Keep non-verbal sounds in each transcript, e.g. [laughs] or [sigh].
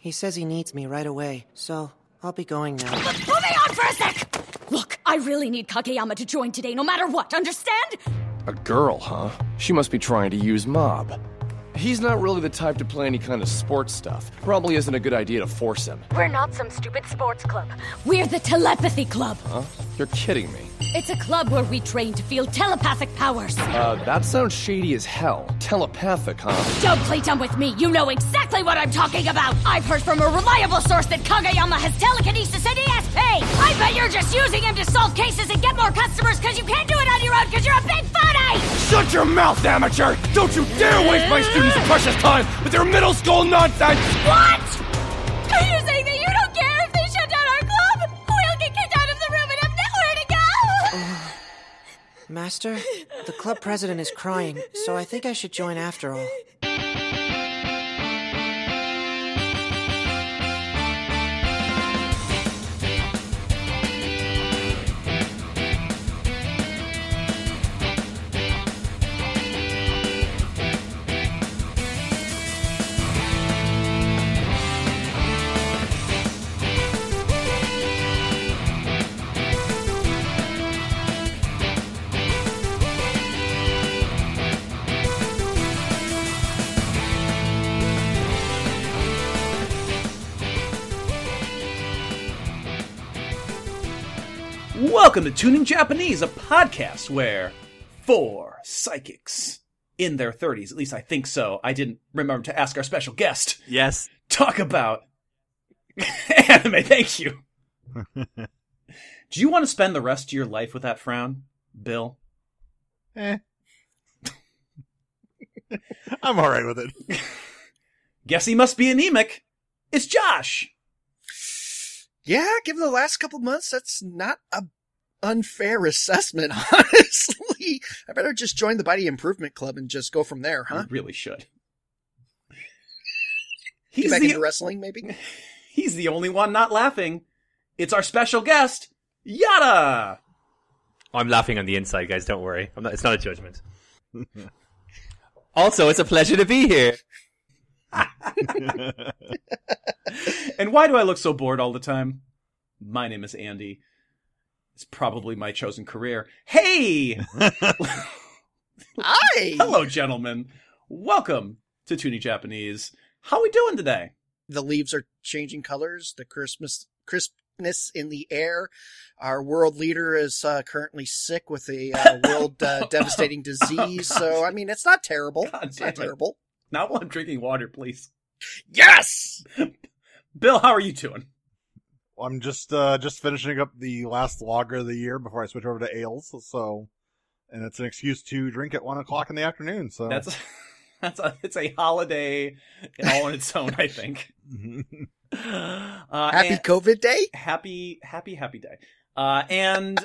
He says he needs me right away, so I'll be going now. Moving on for a sec! Look, I really need Kageyama to join today, no matter what, understand? A girl, huh? She must be trying to use Mob. He's not really the type to play any kind of sports stuff. Probably isn't a good idea to force him. We're not some stupid sports club. We're the Telepathy Club. Huh? You're kidding me. It's a club where we train to feel telepathic powers. Uh, that sounds shady as hell. Telepathic, huh? Don't play dumb with me. You know exactly what I'm talking about. I've heard from a reliable source that Kageyama has telekinesis and ESP. I bet you're just using him to solve cases and get more customers because you can't do it on your own because you're a big phony! Shut your mouth, amateur! Don't you dare waste my students' [laughs] precious time with your middle school nonsense! What? Are you saying that you don't care if they shut down our club? We'll get kicked out of the room and have nowhere to go! Master, the club president is crying, so I think I should join after all. Welcome to Tuning Japanese, a podcast where four psychics in their 30s, at least I think so. I didn't remember to ask our special guest. Yes. Talk about [laughs] anime. Thank you. [laughs] Do you want to spend the rest of your life with that frown, Bill? Eh. [laughs] I'm all right with it. Guess he must be anemic. It's Josh. Yeah, given the last couple months, that's not a unfair assessment, [laughs] honestly. I better just join the Body Improvement Club and just go from there, huh? You really should. [laughs] Get He's back the, into wrestling, maybe? [laughs] he's the only one not laughing. It's our special guest, Yada. I'm laughing on the inside, guys. Don't worry. I'm not, it's not a judgment. also, it's a pleasure to be here. And why do I look so bored all the time? My name is Andy. It's probably my chosen career. Hey! [laughs] Hi! Hello, gentlemen. Welcome to Tuning Japanese. How are we doing today? The leaves are changing colors, the Christmas crispness in the air. Our world leader is uh, currently sick with a uh, [laughs] world uh, devastating disease, so I mean, it's not terrible. God It's not it. terrible. Not while I'm drinking water, please. Yes! Bill, how are you doing? I'm just uh just finishing up the last lager of the year before I switch over to ales. So, and it's an excuse to drink at one o'clock in the afternoon. So That's [laughs] that's a it's a holiday all on its own, I think. [laughs] Uh, Happy COVID day? happy happy happy day uh and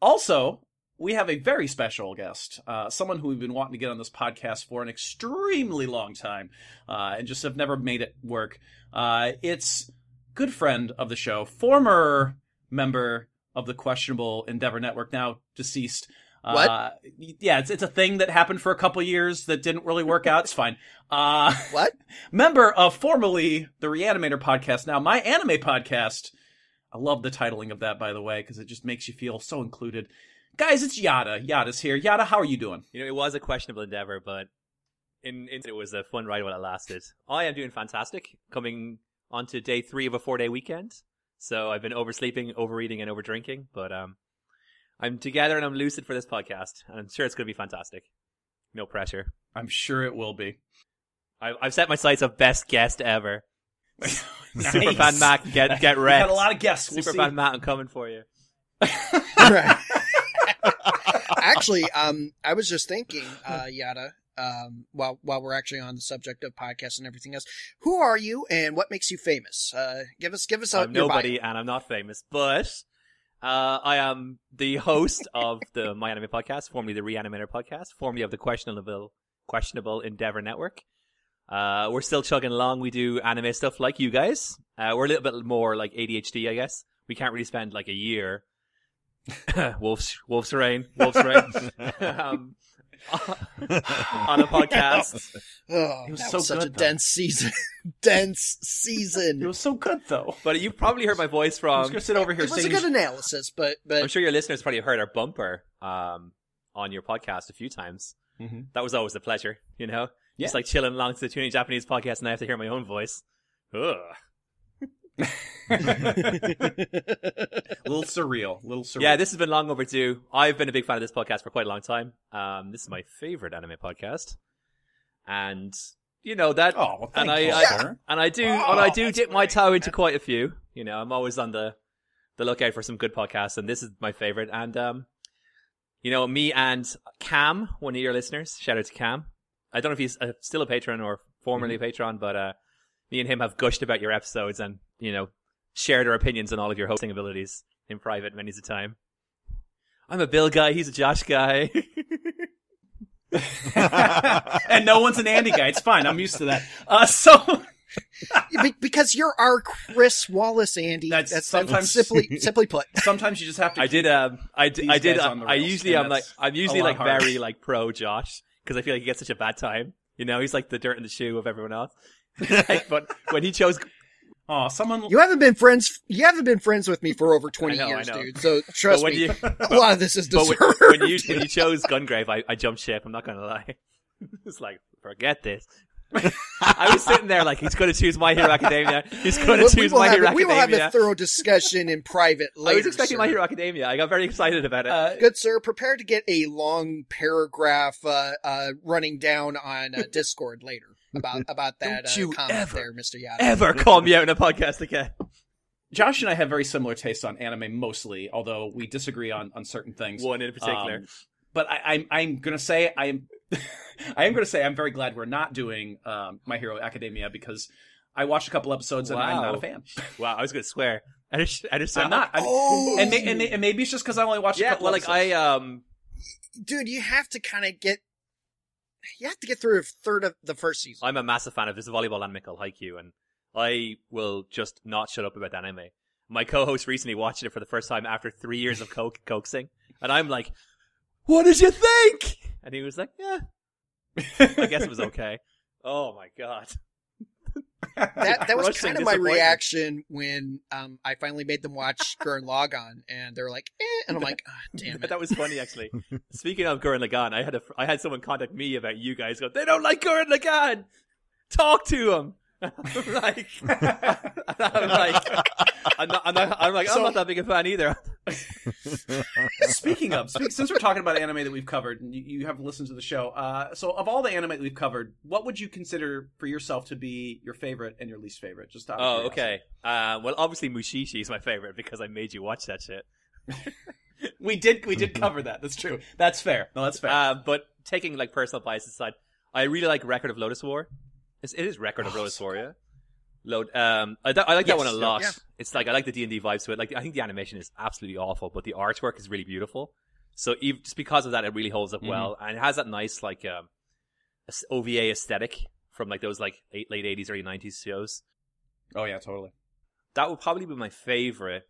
also we have a very special guest uh someone who we've been wanting to get on this podcast for an extremely long time uh and just have never made it work uh it's good friend of the show former member of the questionable endeavor network now deceased What? uh, yeah, it's it's a thing that happened for a couple years that didn't really work out. It's fine. Uh, [laughs] What? member of formerly the Reanimator podcast, now my anime podcast. I love the titling of that, by the way, because it just makes you feel so included. Guys, it's Yada. Yada's here. Yada, how are you doing? You know, it was a questionable endeavor, but in, in it was a fun ride while it lasted. I am doing fantastic. Coming onto day three of a four day weekend. So I've been oversleeping, overeating, and overdrinking, but um, I'm together and I'm lucid for this podcast, and I'm sure it's going to be fantastic. No pressure. I'm sure it will be. I, I've set my sights of best guest ever. [laughs] Nice. Superfan Mac, get get We've ready. had a lot of guests. We'll Superfan see. Matt, I'm coming for you. Right. [laughs] actually, um, I was just thinking, uh, Yada, um, while while we're actually on the subject of podcasts and everything else, who are you and what makes you famous? Uh, give us give us a I'm your bio. nobody and I'm not famous, but uh, I am the host of the [laughs] My Anime Podcast, formerly the Reanimator Podcast, formerly of the Questionable Questionable Endeavor Network. Uh, we're still chugging along. We do anime stuff like you guys. Uh, we're a little bit more like ADHD, I guess. We can't really spend like a year. [laughs] [laughs] Wolf's Wolf's Rain, Wolf's Rain. um, [laughs] on a podcast. [laughs] Oh, It was that so was such good, a though. dense season. [laughs] dense season. It was so good though. But you've probably heard my voice I was from. gonna sit over here It was a good analysis, but but I'm sure your listeners probably heard our bumper um, on your podcast a few times. Mhm. That was always a pleasure, you know? Yeah. Just like chilling along to the Tuning Japanese podcast and I have to hear my own voice. Ugh. A [laughs] little surreal, little surreal. Yeah, this has been long overdue. I've been a big fan of this podcast for quite a long time. Um, this is my favorite anime podcast. And, you know, that. Oh, well, and I, I- and I do, Oh, and I do that's dip my great. toe into quite a few. You know, I'm always on the the lookout for some good podcasts, and this is my favorite. And um, you know, me and Cam, one of your listeners, shout out to Cam. I don't know if he's uh, still a patron or formerly a patron, but uh, me and him have gushed about your episodes and you know shared our opinions on all of your hosting abilities in private many a time. I'm a Bill guy. He's a Josh guy. [laughs] and no one's an Andy guy. It's fine. I'm used to that. Uh, so [laughs] because you're our Chris Wallace, Andy. That's That's, sometimes- simply simply put. [laughs] sometimes you just have to. I did. Um, I did. These I did. guys on the I rails, usually and am like. I'm usually like harder. very like pro Josh because I feel like he gets such a bad time. You know, he's like the dirt in the shoe of everyone else. [laughs] Like, but when he chose, Oh, someone. You haven't been friends. You haven't been friends with me for over twenty know, years, dude. So trust when me, you, [laughs] [laughs] a lot of this is but deserved. when, when you when you chose Gungrave, I, I jumped ship. I'm not gonna lie. it's like forget this. I was sitting there like he's going to choose My Hero Academia. He's going to We- we choose will My have Hero a- We will have a thorough discussion in private later. I was expecting sir. My Hero Academia. I got very excited about it. Uh, Good sir, prepare to get a long paragraph uh, uh, running down on uh, Discord later about [laughs] about that Don't uh, you comment ever, there, Mister Yada. Ever call me out in a podcast again? Josh and I have very similar tastes on anime, mostly, although we disagree on, on certain things. One in particular. Um, but I, I'm I'm gonna say I'm [laughs] I am gonna say I'm very glad we're not doing um, My Hero Academia because I watched a couple episodes and I'm not a fan. [laughs] wow, I was going to swear. I just, I just I'm not. I'm, Oh, and, may, and, may, and maybe it's just because I only watched. a Yeah, couple well, like I um, dude, you have to kind of get. You have to get through a third of the first season. I'm a massive fan of this volleyball anime called Haikyuu, and I will just not shut up about that anime. My co-host recently watched it for the first time after three years of co- [laughs] coaxing, and I'm like, "What did you think?" And he was like, "Yeah, [laughs] I guess it was okay." Oh my god! That that was kind of my reaction when um I finally made them watch [laughs] Gurren Lagann, and they're like, eh, and I'm like, ah, damn it. That was funny, actually. Speaking of Gurren Lagann, I had a I had someone contact me about you guys. Go, they don't like Gurren Lagann. Talk to them. I'm [laughs] like, [laughs] I'm like, I'm not, I'm not, I'm like, I'm So- not that big a fan either. [laughs] Speaking of, speak, since we're talking about anime that we've covered, and you, you have listened to the show, uh, so of all the anime that we've covered, what would you consider for yourself to be your favorite and your least favorite? Just out Oh, okay. Uh, well, obviously Mushishi is my favorite because I made you watch that shit. [laughs] We did we did [laughs] cover that. That's true. That's fair. No, that's fair. Uh, but taking like personal biases aside, I really like Record of Lodoss War. It's, it is Record of Lodoss War, yeah. Load. Um, I, I like that one a lot. yeah. It's like I like the D and D vibes to it. Like I think the animation is absolutely awful, but the artwork is really beautiful. So ev just because of that, it really holds up well, and it has that nice like um, OVA aesthetic from like those like eight, late eighties, early nineties shows. oh yeah, totally. That would probably be my favorite.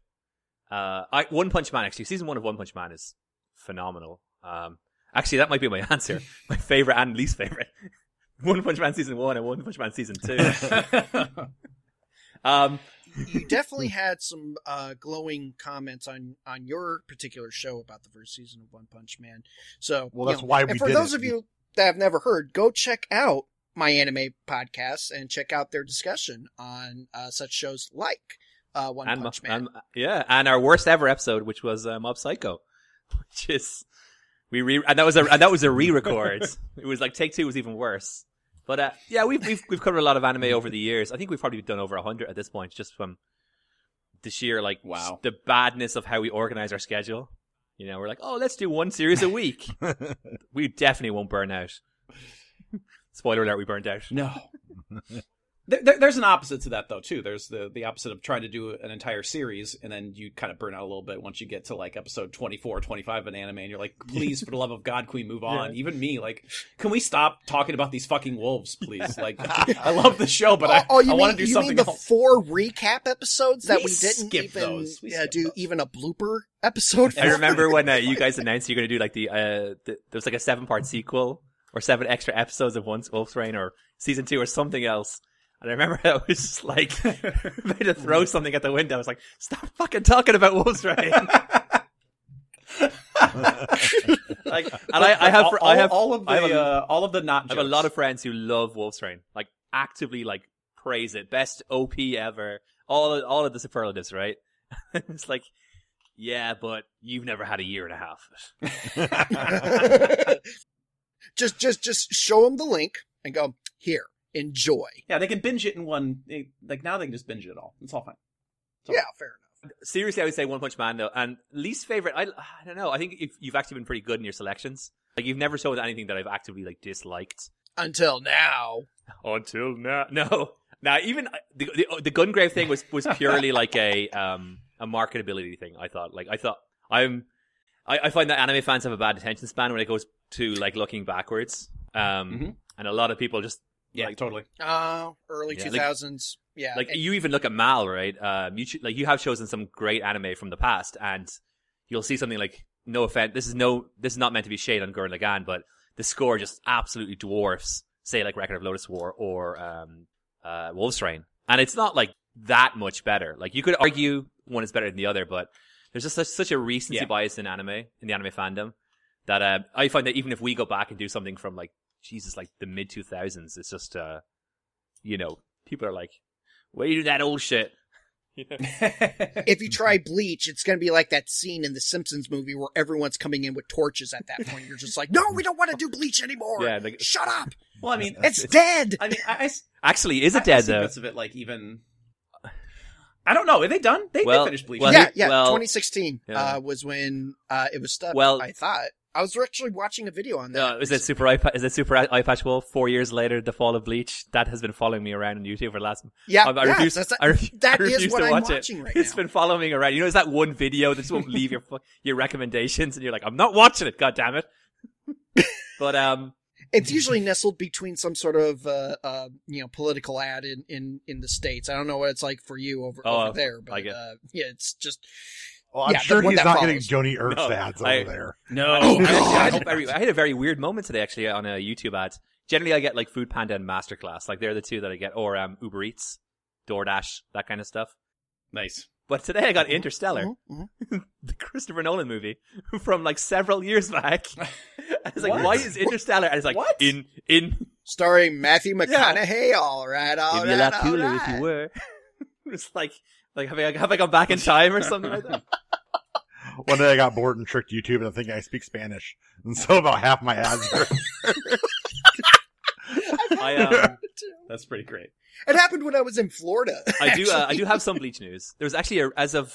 Uh, I One Punch Man actually. Season one of One Punch Man is phenomenal. Um, actually, that might be my [laughs] answer. my favorite and least favorite. [laughs] One Punch Man season one and One Punch Man season two. [laughs] um, you definitely had some uh, glowing comments on on your particular show about the first season of One Punch Man. So, Well, you that's know, why and we for did those it. of you that have never heard, go check out my anime podcast and check out their discussion on uh, such shows like uh, One and, Punch Man. and- yeah, and our worst ever episode, which was uh, Mob Psycho, [laughs] which is we re and that was a and that was a re-record. [laughs] it was like take two was even worse. But uh, yeah, we've we've we've covered a lot of anime over the years. I think we've probably done over hundred at this point, just from the sheer like Wow. the badness of how we organize our schedule. You know, we're like, oh, let's do one series a week. [laughs] we definitely won't burn out. Spoiler alert: we burned out. No. [laughs] There, there, there's an opposite to that though too. There's the the opposite of trying to do an entire series and then you kind of burn out a little bit once you get to like episode 24 or 25 of an anime and you're like, please, for the love of God, can we move on? Even me, like, can we stop talking about these fucking wolves, please? [laughs] Like, I love the show, but I, oh, I mean, want to do you something mean the else. four recap episodes that We we, didn't skipped even those. We yeah, skipped do those. even a blooper episode? I remember when uh, you guys [laughs] announced you're going to do like the, uh, the there was like a seven part sequel or seven extra episodes of Once Wolf's Rain or season two or something else. And I remember [laughs] I was just like [laughs] ready to throw something at the window. I was like, "Stop fucking talking about Wolf's Rain!" [laughs] like, and I, I have, all, I have all of the have a, uh, all of the not. I have a lot of friends who love Wolf's Rain, like actively like praise it, best OP ever, all of, all of the superlatives, right? it's like, yeah, but you've never had a year and a half. just, just, just show them the link and go here. Enjoy. yeah, they can binge it in one. eh, Like now, they can just binge it all. It's all fine. Yeah, fair enough. Seriously, I would say One Punch Man though, and least favorite. I, I don't know. I think if you've actually been pretty good in your selections. Like you've never shown anything that I've actively like disliked Until now. until now. [laughs] No, now even uh, the the, the Gungrave thing was was purely [laughs] like a um a marketability thing. I thought. Like I thought I'm. I, I find that anime fans have a bad attention span when it goes to like looking backwards. Um, Mhm. and a lot of people just Yeah, Like- totally. Uh, early Yeah, two like- yeah, like and- you even look at Mal, right? Um, you ch- like you have chosen some great anime from the past, and you'll see something like no offense. This is no, this is not meant to be shade on Gurren Lagann, but the score just absolutely dwarfs, say like Record of Lodoss War or um, uh, Wolf's Rain, and it's not like that much better. Like you could argue one is better than the other, but there's just such, such a recency Yeah. bias in anime in the anime fandom that uh, I find that even if we go back and do something from like Jesus, like the mid two thousands, it's just uh, you know, people are like, "Where you do that old shit?" [laughs] [laughs] If you try Bleach, it's going to be like that scene in the Simpsons movie where everyone's coming in with torches at that point. You're just like, no, we don't want to do Bleach anymore. Yeah, like- Shut up. well, I mean, It's [laughs] dead. I mean, I, I s- Actually, is it I dead see though? bits of it, like even. I don't know. Are they done? They, Well- they finished Bleach. well, yeah, yeah. well- 2016 Yeah. uh, was when uh, it was stuck. Well- I thought I was actually watching a video on that. No, is it Super Eye? Is it Super Eyepatch Wolf? Four years later, the fall of Bleach. That has been following me around on YouTube for the last. Yeah, I, I yeah, refuse. that's- I refu- that I is what to I'm watch watching it. right It's now. been following me around. You know, it's that one video that just won't leave your your recommendations, and you're like, I'm not watching it. God damn it! [laughs] but um, It's usually nestled between some sort of uh, uh, you know political ad in, in, in the states. I don't know what it's like for you over, Oh, over there, but uh, yeah, it's just Well, I'm Yeah, sure he's that not getting follows. Joni Ernst No, ads over I- there. No. Oh, I, I God. had a very, I had a very weird moment today actually on a YouTube ad. Generally, I get like Food Panda and Masterclass. Like they're the two that I get, or um, Uber Eats, DoorDash, that kind of stuff. nice. But today I got Interstellar, Mhm, mhm. [laughs] the Christopher Nolan movie [laughs] from like several years back. [laughs] I was like, What? why is Interstellar? And it's like What? in in starring Matthew McConaughey. All right, all it'd right, be a lot all cooler if you were. it's like like have I have I gone back in time or something like that? [laughs] One day I got bored and tricked YouTube into thinking I speak Spanish, and so about half my ads are. I um That's pretty great. It happened when I was in Florida. [laughs] I do uh, I do have some Bleach news. There was actually a, as of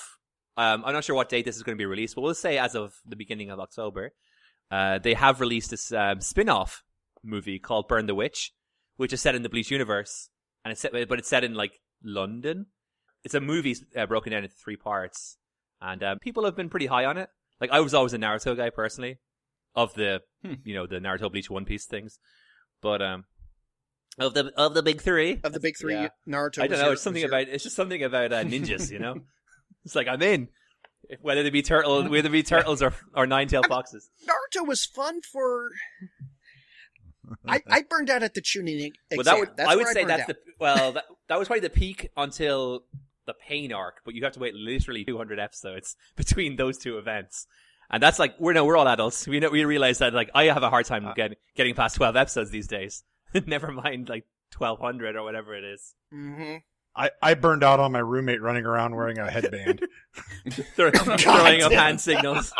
um, I'm not sure what date this is going to be released, but we'll say as of the beginning of October, uh, they have released this um, spin-off movie called Burn the Witch, which is set in the Bleach universe, and it's set, but it's set in like London. It's a movie uh, broken down into three parts, and um, people have been pretty high on it. Like I was always a Naruto guy personally, of the Hmm. you know the Naruto Bleach One Piece things, but um. Of the of the big three, of the big three. Yeah. Naruto. I don't know. your- It's something your- about it's just something about uh, ninjas, you know. [laughs] it's like I'm in, whether they be turtle, whether they be turtles or or nine tailed foxes. Naruto was fun for. I, [laughs] I burned out at the chunin exam. Well, that would that's I would where say that's out. the well that that was probably the peak until the pain arc, but you have to wait literally 200 episodes [laughs] between those two events. And that's like we're no, we're all adults. We know we realize that like I have a hard time Uh. getting getting past 12 episodes these days. [laughs] Never mind like 1200 or whatever it is. hmm I, I burned out on my roommate running around wearing a headband. [laughs] Throw- throwing up hand signals.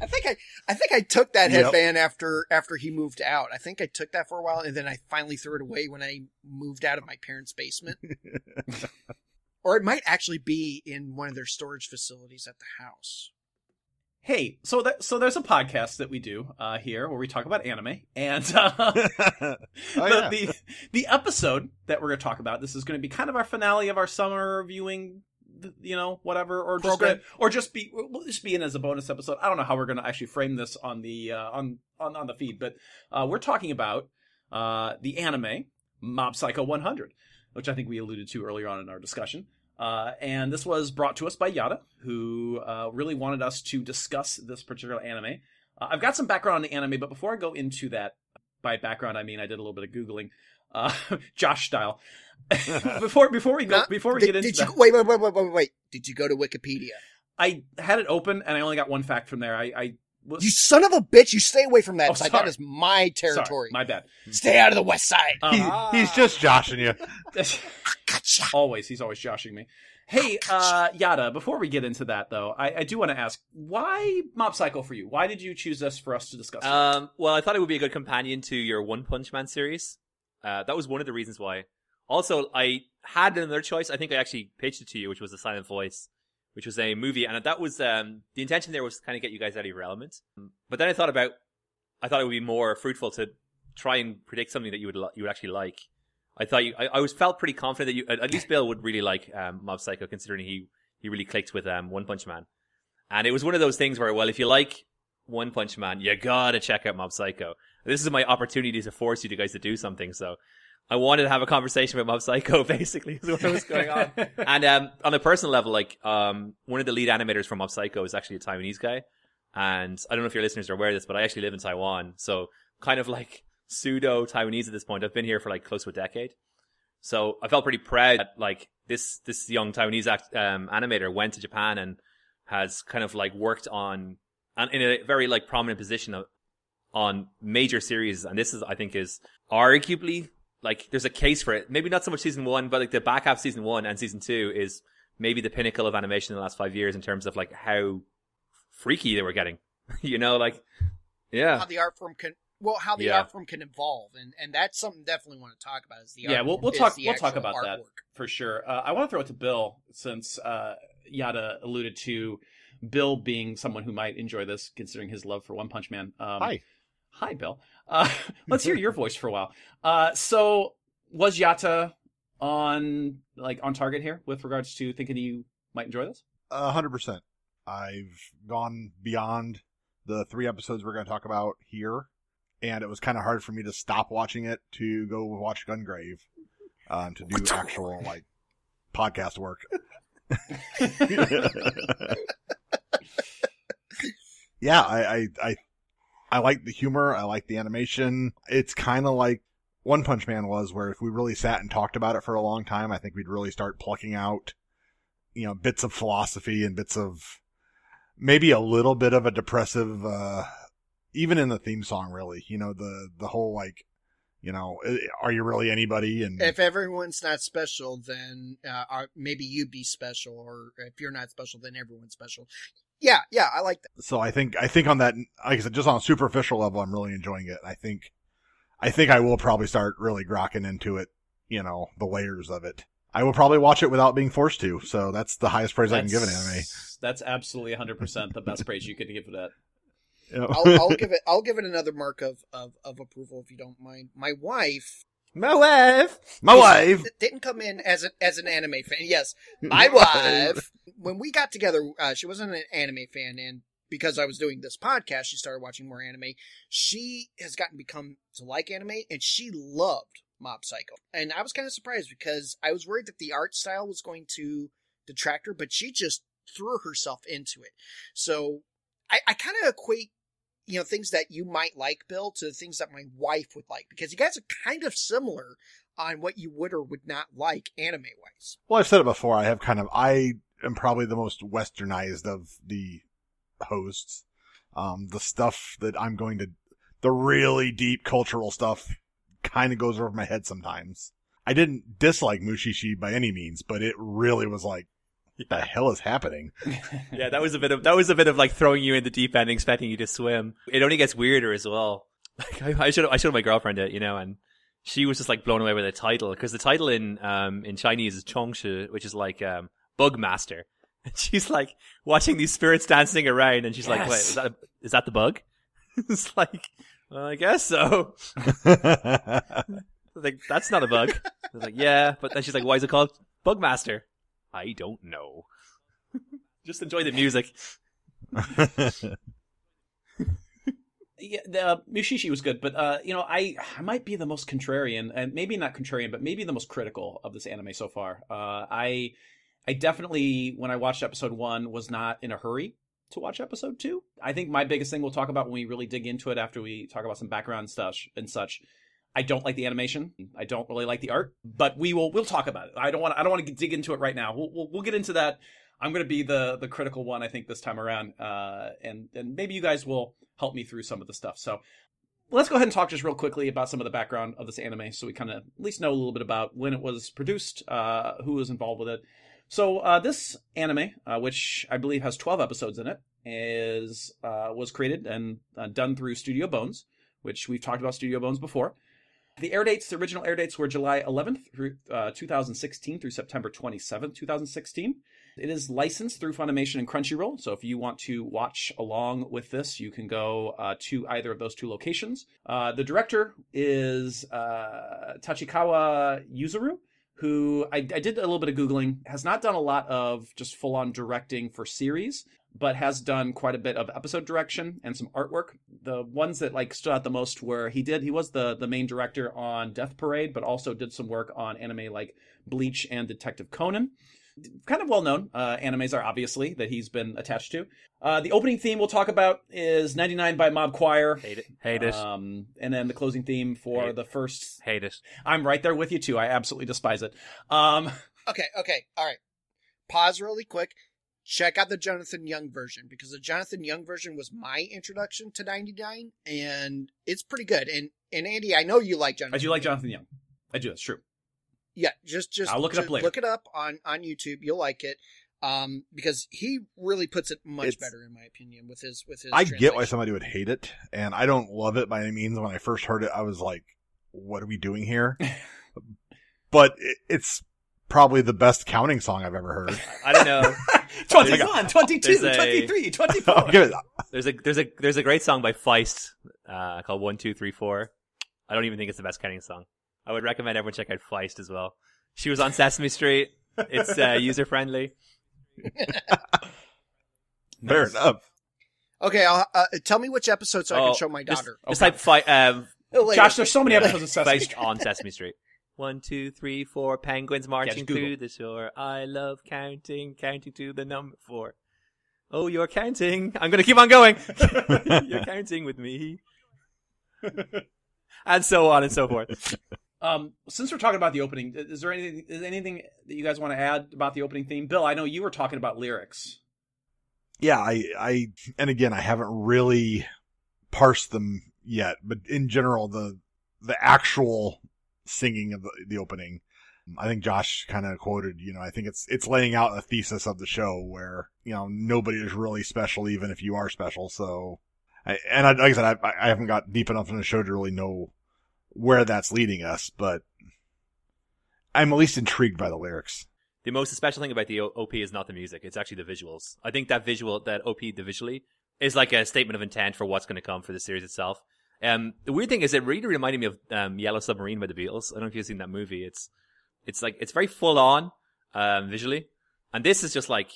I think I, I think I took that Yep. headband after after he moved out. I think I took that for a while, and then I finally threw it away when I moved out of my parents' basement. Or it might actually be in one of their storage facilities at the house. Hey, so that so there's a podcast that we do uh, here where we talk about anime, and uh, [laughs] Oh, [laughs] the, yeah. the the episode that we're going to talk about this is going to be kind of our finale of our summer viewing you know whatever or just gonna- or just be we'll just be in as a bonus episode i don't know how we're going to actually frame this on the uh, on, on on the feed but uh, we're talking about uh, the anime mob psycho 100 which i think we alluded to earlier on in our discussion uh, and this was brought to us by Yada, who uh, really wanted us to discuss this particular anime. Uh, I've got some background on the anime, but before I go into that, by background I mean I did a little bit of googling, uh, [laughs] Josh style. [laughs] before before we go before we did, get into did that, you wait, wait, wait, wait, wait, wait? Did you go to Wikipedia? I had it open and I only got one fact from there. I, I You son of a bitch! You stay away from that Oh, side. sorry. That is my sorry, territory. my bad. Stay out of the west side. He- Um, he's just joshing you. [laughs] Gotcha. always he's always joshing me. Hey, uh, Yada. Before we get into that, though, I, I do want to ask why Mob Psycho for you? Why did you choose this for us to discuss? Um, well, I thought it would be a good companion to your One Punch Man series. Uh, that was one of the reasons why. Also, I had another choice. I think I actually pitched it to you, which was The Silent Voice, which was a movie, and that was um, the intention there was to kind of get you guys out of your element. But then I thought about, I thought it would be more fruitful to try and predict something that you would you would actually like. I thought you, I, I was felt pretty confident that you, at least Bill would really like um, Mob Psycho, considering he he really clicked with um, One Punch Man. And it was one of those things where, well, if you like One Punch Man, you gotta check out Mob Psycho. This is my opportunity to force you guys to do something. So I wanted to have a conversation with Mob Psycho, [laughs] basically, is what was going on. and um, on a personal level, like um, one of the lead animators from Mob Psycho is actually a Taiwanese guy. And I don't know if your listeners are aware of this, but I actually live in Taiwan. So kind of like pseudo Taiwanese at this point. I've been here for like close to a decade. So I felt pretty proud that like this, this young Taiwanese act, um, animator went to Japan and has kind of like worked on, and in a very like prominent position of, on major series. And this is, I think is arguably like there's a case for it. Maybe not so much season one, but like the back half season one and season two is maybe the pinnacle of animation in the last five years in terms of like how freaky they were getting. [laughs] you know, like, yeah. How the art form can well, how the Yeah. art form can evolve, and and that's something definitely want to talk about. Is the yeah, art we'll we'll talk we'll talk actual about that for sure. Uh, I want to throw it to Bill since uh, Yada alluded to Bill being someone who might enjoy this, considering his love for One Punch Man. Um, Hi. Hi, Bill. Uh, [laughs] let's hear your voice for a while. Uh, so was Yada on like on target here with regards to thinking you might enjoy this? A hundred percent. I've gone beyond the three episodes we're going to talk about here, and it was kind of hard for me to stop watching it to go watch Gungrave, um, to do actual like podcast work. [laughs] [laughs] yeah, I, I, I, I like the humor. I like the animation. It's kind of like One Punch Man was, where if we really sat and talked about it for a long time, I think we'd really start plucking out, you know, bits of philosophy and bits of maybe a little bit of a depressive, uh, even in the theme song, really, you know, the, the whole like, you know, are you really anybody? And If everyone's not special, then uh, maybe you'd be special, or if you're not special, then everyone's special. Yeah, yeah, I like that. so I think I think on that, like I said, just on a superficial level, I'm really enjoying it. I think, I think I will probably start really grokking into it. You know, the layers of it. I will probably watch it without being forced to. So that's the highest praise I can give an anime. That's absolutely 100% the best praise you could give that. You know? I'll, I'll [laughs] give it. I'll give it another mark of, of, of approval if you don't mind. My wife My wife. My wife. d- didn't come in as a, as an anime fan. Yes, my [laughs] wife. When we got together, uh, she wasn't an anime fan, and because I was doing this podcast, she started watching more anime. She has gotten become to like anime, and she loved Mob Psycho. And I was kind of surprised because I was worried that the art style was going to detract her, but she just threw herself into it. So I, I kind of equate, you know, things that you might like, Bill, to things that my wife would like because you guys are kind of similar on what you would or would not like anime wise. Well, I've said it before. I have kind of, I am probably the most westernized of the hosts. Um, the stuff that I'm going to, the really deep cultural stuff kind of goes over my head sometimes. I didn't dislike Mushishi by any means, but it really was like, [laughs] the hell is happening? Yeah, that was a bit of that was a bit of like throwing you in the deep end, expecting you to swim. It only gets weirder as well. [laughs] Like I, I should I showed my girlfriend it, you know, and she was just like blown away by the title because the title in um in Chinese is Chongshu, which is like um bug master. [laughs] And she's like watching these spirits dancing around, and she's like, "Wait, Yes. is that the bug?" it's like, well, I guess so. like that's not a bug. I was like, yeah, but then she's like, why is it called Bugmaster? I don't know. [laughs] Just enjoy the music. [laughs] Yeah, the uh, Mushishi was good, but uh, you know, I I might be the most contrarian, and maybe not contrarian, but maybe the most critical of this anime so far. Uh, I I definitely, when I watched episode one, was not in a hurry to watch episode two. I think my biggest thing we'll talk about when we really dig into it after we talk about some background stuff and such. I don't like the animation. I don't really like the art, but we will we'll talk about it. I don't want I don't want to dig into it right now. We'll we'll, we'll get into that. I'm going to be the the critical one I think this time around, uh, and and maybe you guys will help me through some of the stuff. So let's go ahead and talk just real quickly about some of the background of this anime, so we kind of at least know a little bit about when it was produced, uh, who was involved with it. So uh, this anime, uh, which I believe has 12 episodes in it, is uh, was created and uh, done through Studio Bones, which we've talked about Studio Bones before. The air dates, the original air dates were July 11th through uh, 2016 through September 27th, 2016. It is licensed through Funimation and Crunchyroll, so if you want to watch along with this, you can go uh, to either of those two locations. Uh, the director is uh, Tachikawa Yuzuru, who I, I did a little bit of Googling, has not done a lot of just full on directing for series, but has done quite a bit of episode direction and some artwork. The ones that like stood out the most were he did he was the the main director on Death Parade, but also did some work on anime like Bleach and Detective Conan. Kind of well known uh, animes are obviously that he's been attached to. Uh, the opening theme we'll talk about is 99 by Mob Choir. Hate it. Hate it. Um, and then the closing theme for Hate- the first. Hate it. I'm right there with you too. I absolutely despise it. Um, [laughs] Okay, okay, all right. Pause really quick. Check out the Jonathan Young version because the Jonathan Young version was my introduction to 99 and it's pretty good. And and Andy, I know you like Jonathan. I do like Young. Jonathan Young. I do. That's true. Yeah, just just I'll look it up just later. Look it up on on YouTube. You'll like it. Um because he really puts it much It's- better in my opinion with his with his I get why somebody would hate it, and I don't love it by any means. When I first heard it, I was like, "What are we doing here?" [laughs] but it, it's probably the best counting song I've ever heard. [laughs] I don't know. [laughs] 21, 22, there's a- 23, [laughs] 24. Give it- There's a there's a there's a great song by Feist uh, called One Two Three Four. I don't even think it's the best counting song. I would recommend everyone check out Feist as well. She was on Sesame Street. It's uh, user friendly. Fair enough. Okay, I'll, uh, tell me which episode so I Oh, can show my just- daughter. Just type fi- um, Josh, there's so many episodes of Sesame Feist Street. on Sesame Street. One, two, three, four. Penguins marching Google. through the shore. I love counting, counting to the number four. Oh, you're counting. I'm gonna keep on going. [laughs] [laughs] you're counting with me. [laughs] and so on and so forth. Um, since we're talking about the opening, is there anything is anything that you guys want to add about the opening theme? Bill, I know you were talking about lyrics. Yeah, I, I, and again, I haven't really parsed them yet, but in general, the, the actual singing of the, the opening, I think Josh kind of quoted, you know, I think it's, it's laying out a thesis of the show where, you know, nobody is really special, even if you are special. So, I, and I, like I said, I, I haven't got deep enough in the show to really know where that's leading us, but I'm at least intrigued by the lyrics. The most special thing about the OP is not the music; it's actually the visuals. I think that visual, that OP, the visually, is like a statement of intent for what's going to come for the series itself. Um, the weird thing is, it really reminded me of um, Yellow Submarine by the Beatles. I don't know if you've seen that movie. It's it's like it's very full on um, visually, and this is just like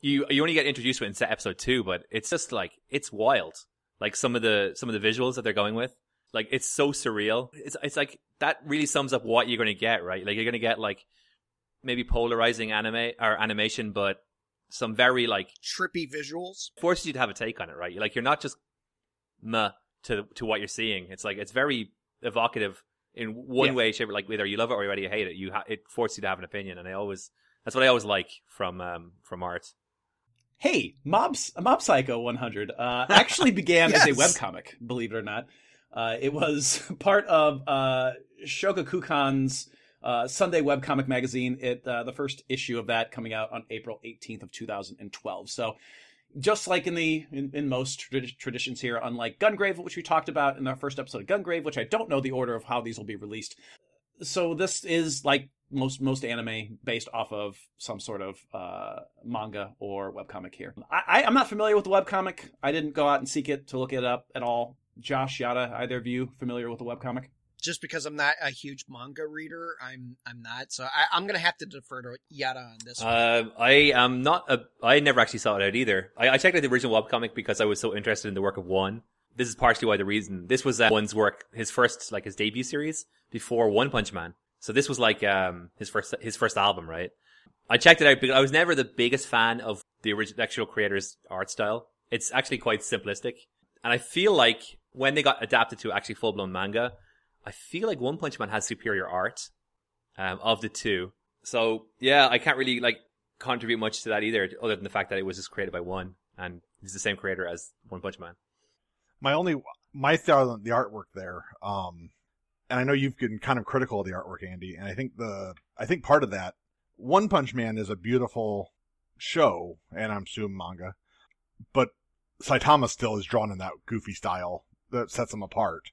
you you only get introduced to it in episode two, but it's just like it's wild. Like some of the some of the visuals that they're going with, like it's so surreal. It's it's like that really sums up what you're going to get, right? Like you're going to get like maybe polarizing anime or animation, but some very like Trippy visuals. forces you to have a take on it, right? Like you're not just meh to to what you're seeing. It's like it's very evocative in one Yeah. way, shape, like whether you love it or you hate it. You ha- it forces you to have an opinion, and I always that's what I always like from um from art. Hey, Mob Mob Psycho 100 uh, actually [laughs] began as a Yes. webcomic, believe it or not. Uh, it was [laughs] part of uh, Shogakukan's uh, Sunday webcomic magazine. It uh, the first issue of that coming out on April 18th of 2012. So, just like in the in, in most tradi- traditions here, unlike Gungrave, which we talked about in our first episode of Gungrave, which I don't know the order of how these will be released. So this is like most most anime based off of some sort of uh, manga or webcomic here. I, I'm not familiar with the webcomic. I didn't go out and seek it to look it up at all. Josh, Yada, either of you familiar with the webcomic? Just because I'm not a huge manga reader, I'm I'm not. So I, I'm gonna have to defer to Yada on this one. Uh, I am not a. I never actually saw it out either. I, I checked out the original webcomic because I was so interested in the work of One. This is partially why the reason. This was uh, One's work, his first like his debut series before One Punch Man. So this was like um his first his first album, right? I checked it out because I was never the biggest fan of the original actual creator's art style. It's actually quite simplistic, and I feel like when they got adapted to actually full blown manga, I feel like One Punch Man has superior art um, of the two. So yeah, I can't really like contribute much to that either, other than the fact that it was just created by one, and he's the same creator as One Punch Man. My only my thought on the artwork there, um, and I know you've been kind of critical of the artwork, Andy, and I think the I think part of that One Punch Man is a beautiful show, and I'm assuming manga, but Saitama still is drawn in that goofy style that sets him apart.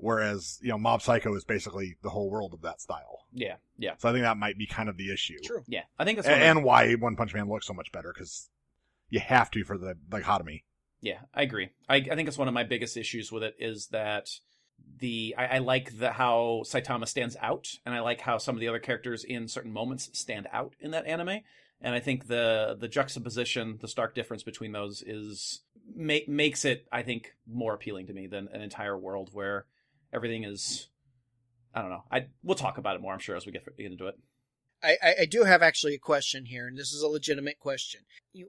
Whereas, you know, Mob Psycho is basically the whole world of that style. Yeah, yeah, So I think that might be kind of the issue. True. yeah. I think that's A- and why One Punch Man looks so much better because you have to for the dichotomy. Yeah, I agree. I, I think it's one of my biggest issues with it is that the I, I like the how Saitama stands out, and I like how some of the other characters in certain moments stand out in that anime. And I think the the juxtaposition, the stark difference between those is ma- makes it, I think, more appealing to me than an entire world where everything is. I don't know. I we'll talk about it more, I'm sure, as we get, get into it. I, I, do have actually a question here, and this is a legitimate question.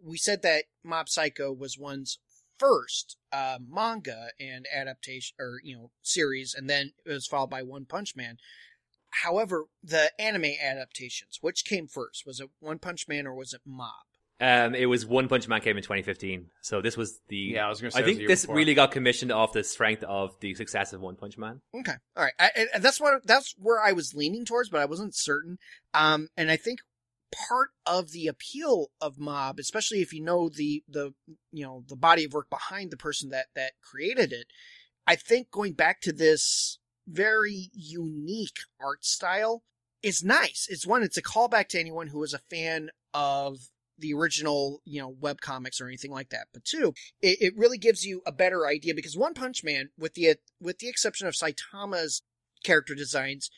We said that Mob Psycho was one's first uh, manga and adaptation, or you know, series, and then it was followed by One Punch Man. However, the anime adaptations, which came first? Was it One Punch Man or was it Mob? Um, it was One Punch Man came in 2015, so this was the. Yeah, I was gonna say I it was the think this before. really got commissioned off the strength of the success of One Punch Man. Okay, all right. I, and that's what that's where I was leaning towards, but I wasn't certain. Um, and I think part of the appeal of Mob, especially if you know the the you know the body of work behind the person that that created it, I think going back to this very unique art style is nice. It's one. It's a callback to anyone who is a fan of the original, you know, web comics or anything like that. But two, it, it really gives you a better idea because One Punch Man, with the with the exception of Saitama's character designs,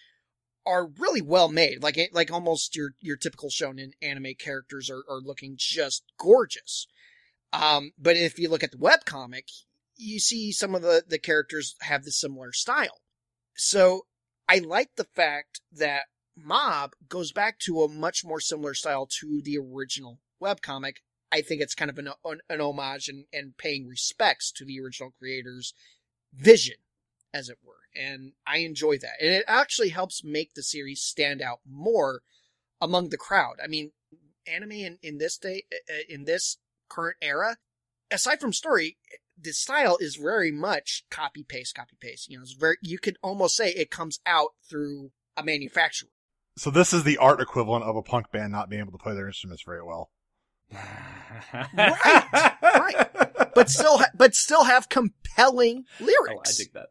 are really well made. Like like almost your your typical shonen anime characters are, are looking just gorgeous. Um, but if you look at the web comic, you see some of the the characters have the similar style. So I like the fact that Mob goes back to a much more similar style to the original webcomic. I think it's kind of an, an, an homage and, and paying respects to the original creator's vision, as it were. And I enjoy that. And it actually helps make the series stand out more among the crowd. I mean, anime in, in this day, uh, in this current era, aside from story, the style is very much copy paste, copy paste. You know, it's very, you could almost say it comes out through a manufacturer. So this is the art equivalent of a punk band not being able to play their instruments very well. Right, right. But still, ha- but still have compelling Oh, lyrics. I dig that.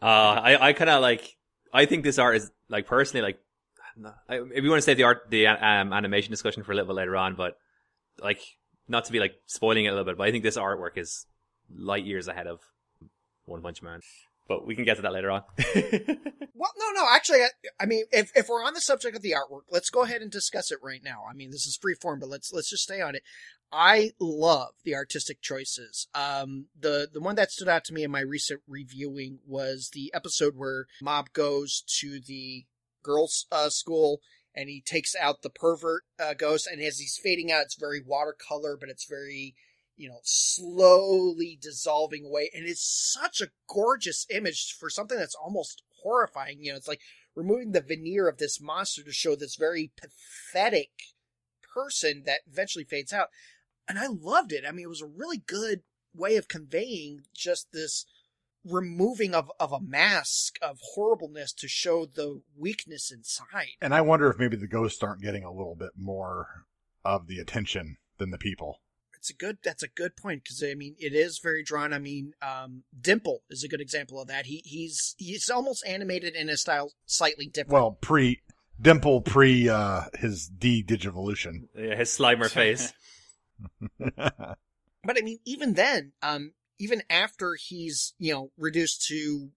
Uh, I, I kind of like, I think this art is, like, personally, like, I, if you want to save the art, the um, animation discussion for a little bit later on, but, like, not to be, like, spoiling it a little bit, but I think this artwork is light years ahead of One Punch Man. But we can get to that later on. [laughs] Well, no, no. Actually, I, I mean, if if we're on the subject of the artwork, let's go ahead and discuss it right now. I mean, this is free form, but let's let's just stay on it. I love the artistic choices. Um, the the one that stood out to me in my recent reviewing was the episode where Mob goes to the girls' uh, school and he takes out the pervert uh, ghost, and as he's fading out, it's very watercolor, but it's very you know, slowly dissolving away. And it's such a gorgeous image for something that's almost horrifying. You know, it's like removing the veneer of this monster to show this very pathetic person that eventually fades out. And I loved it. I mean, it was a really good way of conveying just this removing of, of a mask of horribleness to show the weakness inside. And I wonder if maybe the ghosts aren't getting a little bit more of the attention than the people. It's a good. That's a good point because I mean it is very drawn. I mean, um, Dimple is a good example of that. He he's he's almost animated in a style slightly different. Well, pre Dimple pre uh, his D digivolution. Yeah, his Slimer face. [laughs] [laughs] But I mean, even then, um, even after he's you know reduced to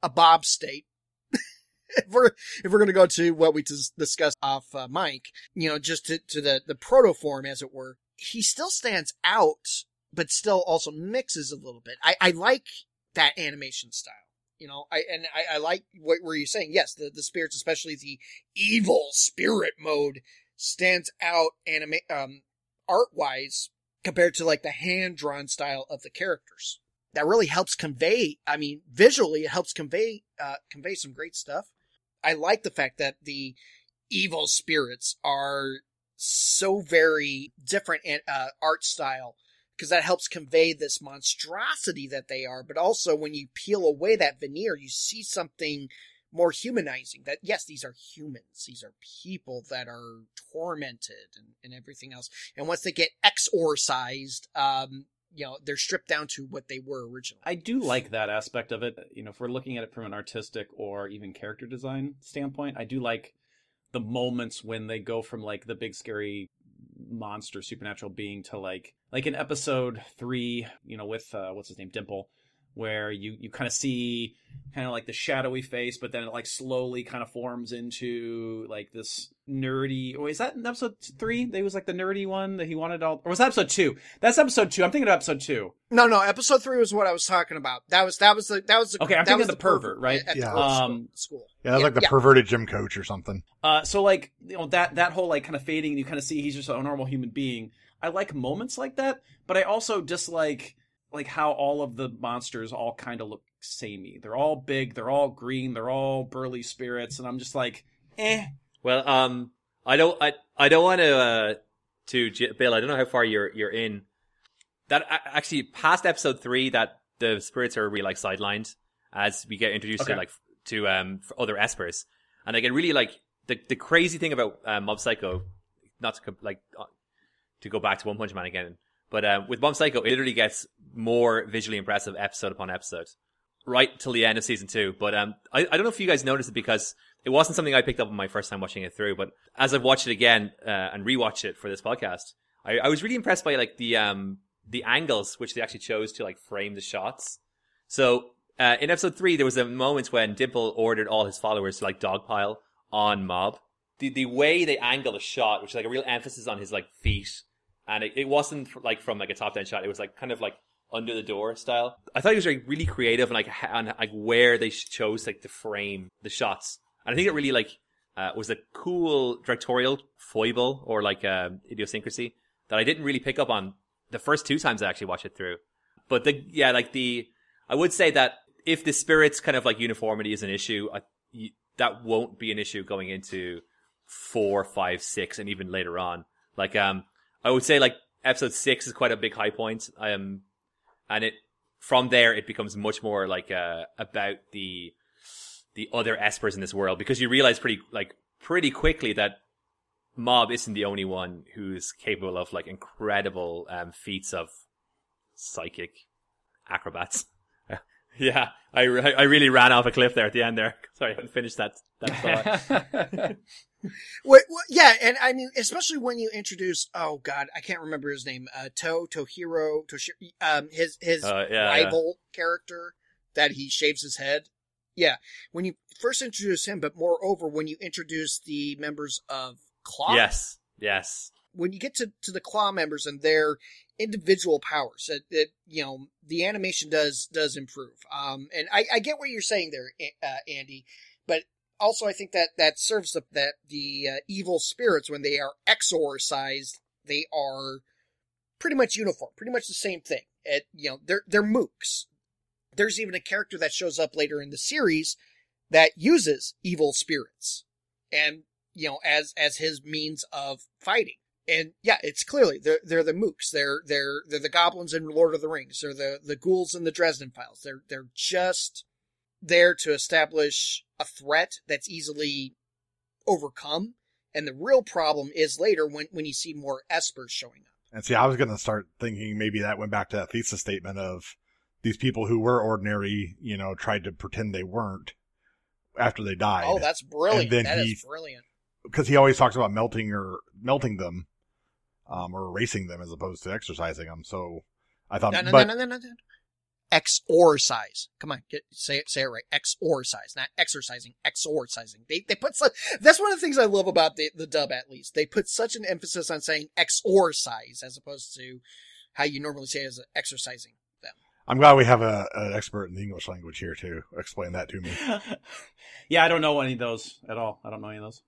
a Bob state, [laughs] if we're if we're gonna go to what we dis- discussed off uh, mic, you know, just to, to the the proto form as it were, he still stands out, but still also mixes a little bit. I I like that animation style. You know, I and I, I like what were you saying? Yes, the the spirits, especially the evil spirit mode, stands out anime um art wise compared to like the hand drawn style of the characters. That really helps convey. I mean, visually, it helps convey uh convey some great stuff. I like the fact that the evil spirits are so very different uh, art style because that helps convey this monstrosity that they are. But also, when you peel away that veneer, you see something more humanizing. That yes, these are humans. These are people that are tormented and, and everything else. And once they get exorcised, um, you know, they're stripped down to what they were originally. I do like that aspect of it. You know, if we're looking at it from an artistic or even character design standpoint, I do like the moments when they go from like the big scary monster supernatural being to like like in episode 3, you know, with uh what's his name, Dimple, where you you kind of see kind of like the shadowy face, but then it like slowly kind of forms into like this nerdy. Oh, is that in episode three? They was like the nerdy one that he wanted all, or was that episode two? That's episode two. I'm thinking of episode two. No, no, episode three was what I was talking about. That was that was the that was the Okay, I'm thinking was of the pervert, right? at the Yeah. pervert Um, school. Yeah, that's like the yeah. perverted gym coach or something. Uh, so like you know that that whole like kind of fading, and you kind of see he's just a normal human being. I like moments like that, but I also dislike like how all of the monsters all kind of look samey. They're all big, they're all green, they're all burly spirits, and I'm just like, eh. Well, um, I don't, I, I don't want to, uh, to Bill. I don't know how far you're you're in. That actually past episode three, that the spirits are really like sidelined as we get introduced Okay. to like to um other espers, and I get really like the the crazy thing about uh, Mob Psycho, not to like uh, to go back to One Punch Man again, but uh, with Mob Psycho, it literally gets more visually impressive episode upon episode, right till the end of season two. But um, I, I don't know if you guys noticed it because it wasn't something I picked up on my first time watching it through. But as I've watched it again uh, and rewatched it for this podcast, I, I was really impressed by like the um the angles which they actually chose to like frame the shots. So uh, in episode three, there was a moment when Dimple ordered all his followers to like dogpile on Mob. The the way they angle the shot, which is like a real emphasis on his like feet, and it, it wasn't like from like a top down shot. It was like kind of like under the door style. I thought it was like really creative and like on like where they chose like to frame the shots. And I think it really like uh, was a cool directorial foible or like um, idiosyncrasy that I didn't really pick up on the first two times I actually watched it through. But the yeah, like the I would say that if the spirits kind of like uniformity is an issue, I, you, that won't be an issue going into four, five, six, and even later on. Like um, I would say like episode six is quite a big high point. Um, and it from there it becomes much more like uh about the the other espers in this world because you realize pretty like pretty quickly that Mob isn't the only one who's capable of like incredible um feats of psychic acrobats. [laughs] yeah, I, re- I really ran off a cliff there at the end there. [laughs] Sorry, I haven't finished that that [laughs] yeah, and I mean, especially when you introduce, oh god, I can't remember his name, uh, To Tohiro Toshiro, um, his his Uh, yeah, yeah. rival character that he shaves his head. Yeah, when you first introduce him, but moreover, when you introduce the members of Claw, yes, yes. when you get to, to the claw members and their individual powers it, it you know the animation does does improve um and i i get what you're saying there uh, andy also i think that that serves the that the uh, evil spirits when they are exorcised they are pretty much uniform pretty much the same thing it you know they're they're mooks there's even a character that shows up later in the series that uses evil spirits and you know as as his means of fighting and yeah, it's clearly they're they're the mooks. They're they're they're the goblins in Lord of the Rings. They're the the ghouls in the Dresden Files. They're they're just there to establish a threat that's easily overcome. And the real problem is later when when you see more espers showing up. And see, I was going to start thinking maybe that went back to that thesis statement of these people who were ordinary, you know, tried to pretend they weren't after they died. Oh, that's brilliant. then That is he- brilliant. because he always talks about melting or melting them, um, or erasing them as opposed to exercising them. So I thought, No, no, but no, no, no, no. Exorcise. Come on, get say it say it right. Exorcise, not exercising. Exorcising. They they put such, that's one of the things I love about the the dub. At least they put such an emphasis on saying exorcise as opposed to how you normally say it as exercising them. I'm glad we have a, an expert in the English language here to explain that to me. [laughs] yeah, I don't know any of those at all. I don't know any of those.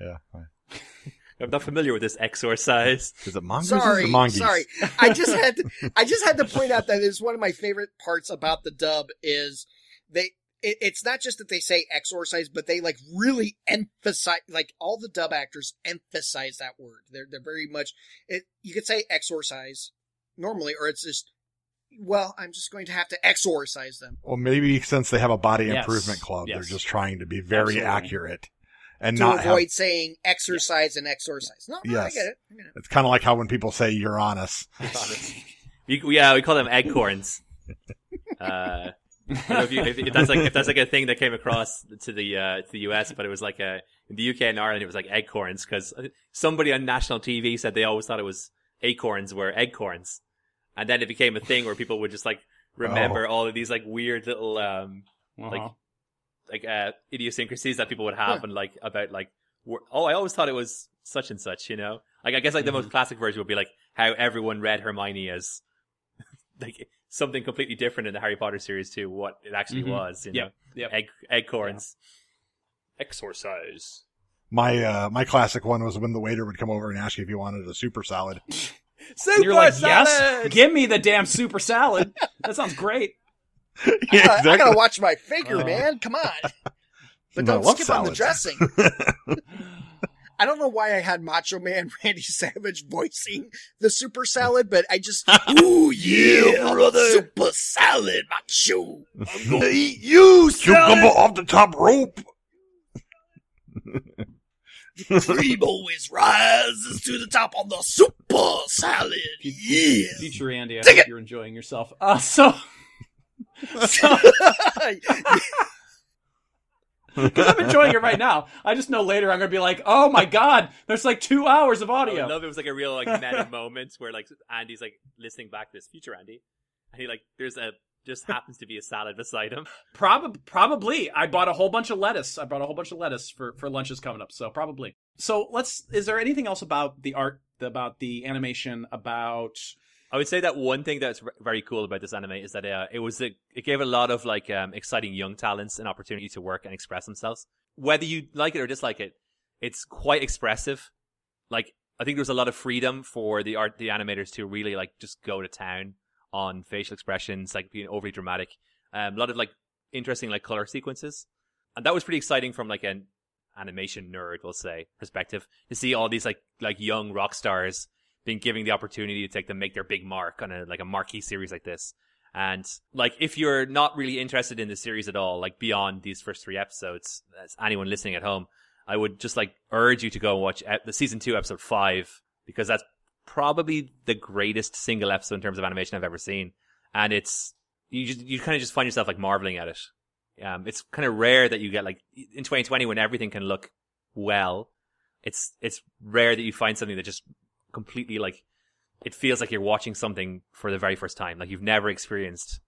Yeah. [laughs] fine. I'm not familiar with this exorcise. Is it mongoose Sorry, or mongoose? sorry. I just had to, I just had to point out that is one of my favorite parts about the dub is they it, it's not just that they say exorcise, but they like really emphasize like all the dub actors emphasize that word. They're they're very much it. You could say exorcise normally, or it's just well, I'm just going to have to exorcise them Well, maybe since they have a body Yes. improvement club, Yes. they're just trying to be very Absolutely. accurate and to not avoid have. saying exercise and exorcise. No, no, I get it. I get it. It's kind of like how when people say Uranus. [laughs] You, yeah, we call them eggcorns. [laughs] Uh, I don't know if, you, if, if that's like if that's like a thing that came across to the uh, to the US, but it was like a in the UK and Ireland it was like eggcorns because somebody on national TV said they always thought it was acorns were eggcorns, and then it became a thing where people would just like remember all of these like weird little um Uh-huh. like like uh idiosyncrasies that people would have and like about like wor- oh I always thought it was such and such you know like I guess like the most classic version would be like how everyone read Hermione as [laughs] like something completely different in the Harry Potter series to what it actually Mhm. was you know Yep, yep. egg eggcorns exorcise My uh, my classic one was when the waiter would come over and ask you if you wanted a super salad. [laughs] And you're like, yes, give me the damn super salad. That sounds great. Yeah, I, I gotta watch my figure, Oh. man. Come on. But don't love skip on the dressing. I don't know why I had Macho Man Randy Savage voicing the super salad, but I just ooh yeah, brother, super salad, macho. I'm gonna eat you, cucumber off the top rope. Cream always rises to the top on the super salad. Yeah. Future Andy, I Dig hope it. you're enjoying yourself. Uh, so, so [laughs] because I'm enjoying it right now. I just know later I'm gonna be like, oh my god, there's like two hours of audio. would love it was like a real like meta moment where like Andy's like listening back to this future Andy and he like there's a just happens to be a salad beside him Probably, probably. I bought a whole bunch of lettuce. I bought a whole bunch of lettuce for for lunches coming up. So probably. So let's. Is there anything else about the art, about the animation, about? I would say that one thing that's very cool about this anime is that uh, it was a, it gave a lot of like um, exciting young talents an opportunity to work and express themselves. Whether you like it or dislike it, it's quite expressive. Like I think there's a lot of freedom for the art the animators to really like just go to town on facial expressions, like being overly dramatic. Um, a lot of like interesting like color sequences, and that was pretty exciting from like an animation nerd, we'll say, perspective to see all these like like young rock stars being given the opportunity to take them make their big mark on a like a marquee series like this. And like if you're not really interested in the series at all, like beyond these first three episodes, as anyone listening at home, I would just like urge you to go and watch the season two episode five because that's probably the greatest single episode in terms of animation I've ever seen. And it's you just you kind of just find yourself like marveling at it. Um, it's kind of rare that you get like in 2020 when everything can look well. It's it's rare that you find something that just completely like it feels like you're watching something for the very first time. Like you've never experienced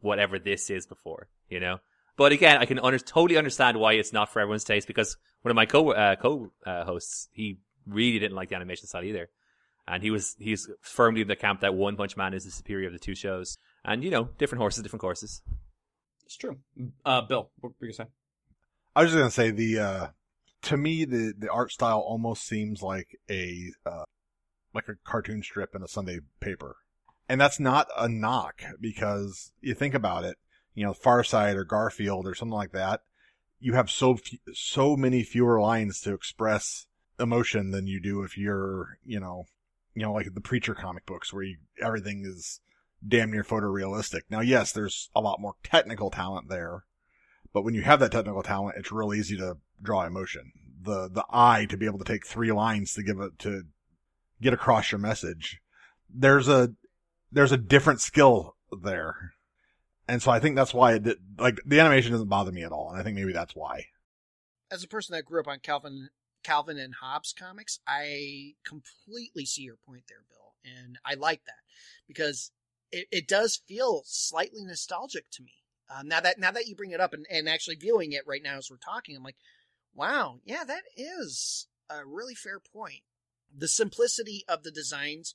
whatever this is before, you know. But again, I can under- totally understand why it's not for everyone's taste because one of my co uh, co uh, hosts he really didn't like the animation style either, and he was he's firmly in the camp that One Punch Man is the superior of the two shows. And you know, different horses, different courses. It's true. Uh, Bill, what were you saying? I was just gonna say the uh to me the the art style almost seems like a uh like a cartoon strip in a Sunday paper. And that's not a knock because you think about it, you know, Far Side or Garfield or something like that, you have so few, so many fewer lines to express emotion than you do if you're, you know, you know, like the Preacher comic books where you, everything is damn near photorealistic. Now, yes, there's a lot more technical talent there, but when you have that technical talent, it's real easy to draw emotion. The the eye to be able to take three lines to give it to get across your message. There's a there's a different skill there. And so I think that's why it did, like the animation doesn't bother me at all. And I think maybe that's why. As a person that grew up on Calvin Calvin and Hobbes comics, I completely see your point there, Bill, and I like that because it, it does feel slightly nostalgic to me. Uh, now that now that you bring it up and, and actually viewing it right now as we're talking, I'm like, wow, yeah, that is a really fair point. The simplicity of the designs,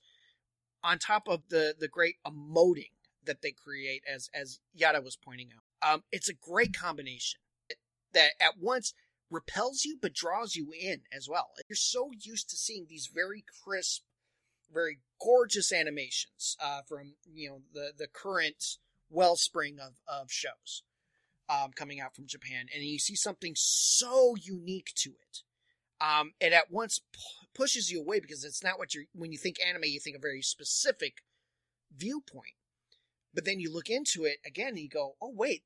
on top of the the great emoting that they create, as as Yada was pointing out, um, it's a great combination that at once repels you but draws you in as well. You're so used to seeing these very crisp, very gorgeous animations uh, from you know the the current wellspring of of shows um, coming out from Japan, and you see something so unique to it. Um, it at once p- pushes you away because it's not what you're when you think anime, you think a very specific viewpoint. But then you look into it again and you go, oh wait,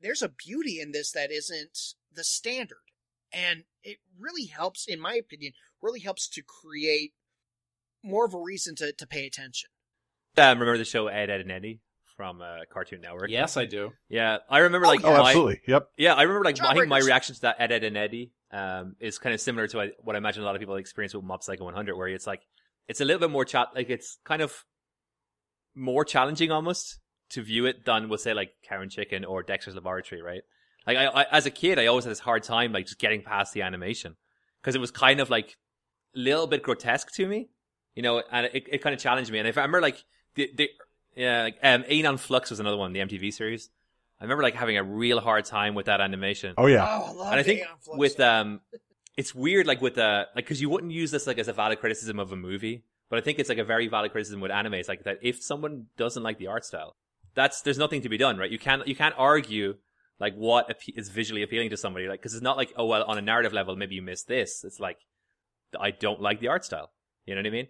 there's a beauty in this that isn't the standard. And it really helps, in my opinion, really helps to create more of a reason to, to pay attention. Um, remember the show Ed, Edd n Eddy from uh, Cartoon Network? Yes, I do. Yeah, I remember like Oh, my- absolutely. Yep. Yeah, I remember like John I think my Riggers. reaction to that Ed, Edd n Eddy um, is kind of similar to what I imagine a lot of people experience with Mob Psycho 100, where it's like it's a little bit more chat, like it's kind of more challenging almost to view it than we'll say like and Chicken or Dexter's Laboratory, right? Like I, I as a kid, I always had this hard time like just getting past the animation because it was kind of like a little bit grotesque to me, you know, and it, it kind of challenged me. And if I remember like the, the yeah, like um, Aeon Flux was another one, the MTV series. I remember like having a real hard time with that animation. Oh yeah. Oh, I love and I think Aeon with um, it's weird like with uh, like because you wouldn't use this like as a valid criticism of a movie, but I think it's like a very valid criticism with anime. It's like that if someone doesn't like the art style, that's there's nothing to be done, right? You can't you can't argue like what appe- is visually appealing to somebody, like because it's not like oh well on a narrative level maybe you missed this. It's like I don't like the art style. You know what I mean?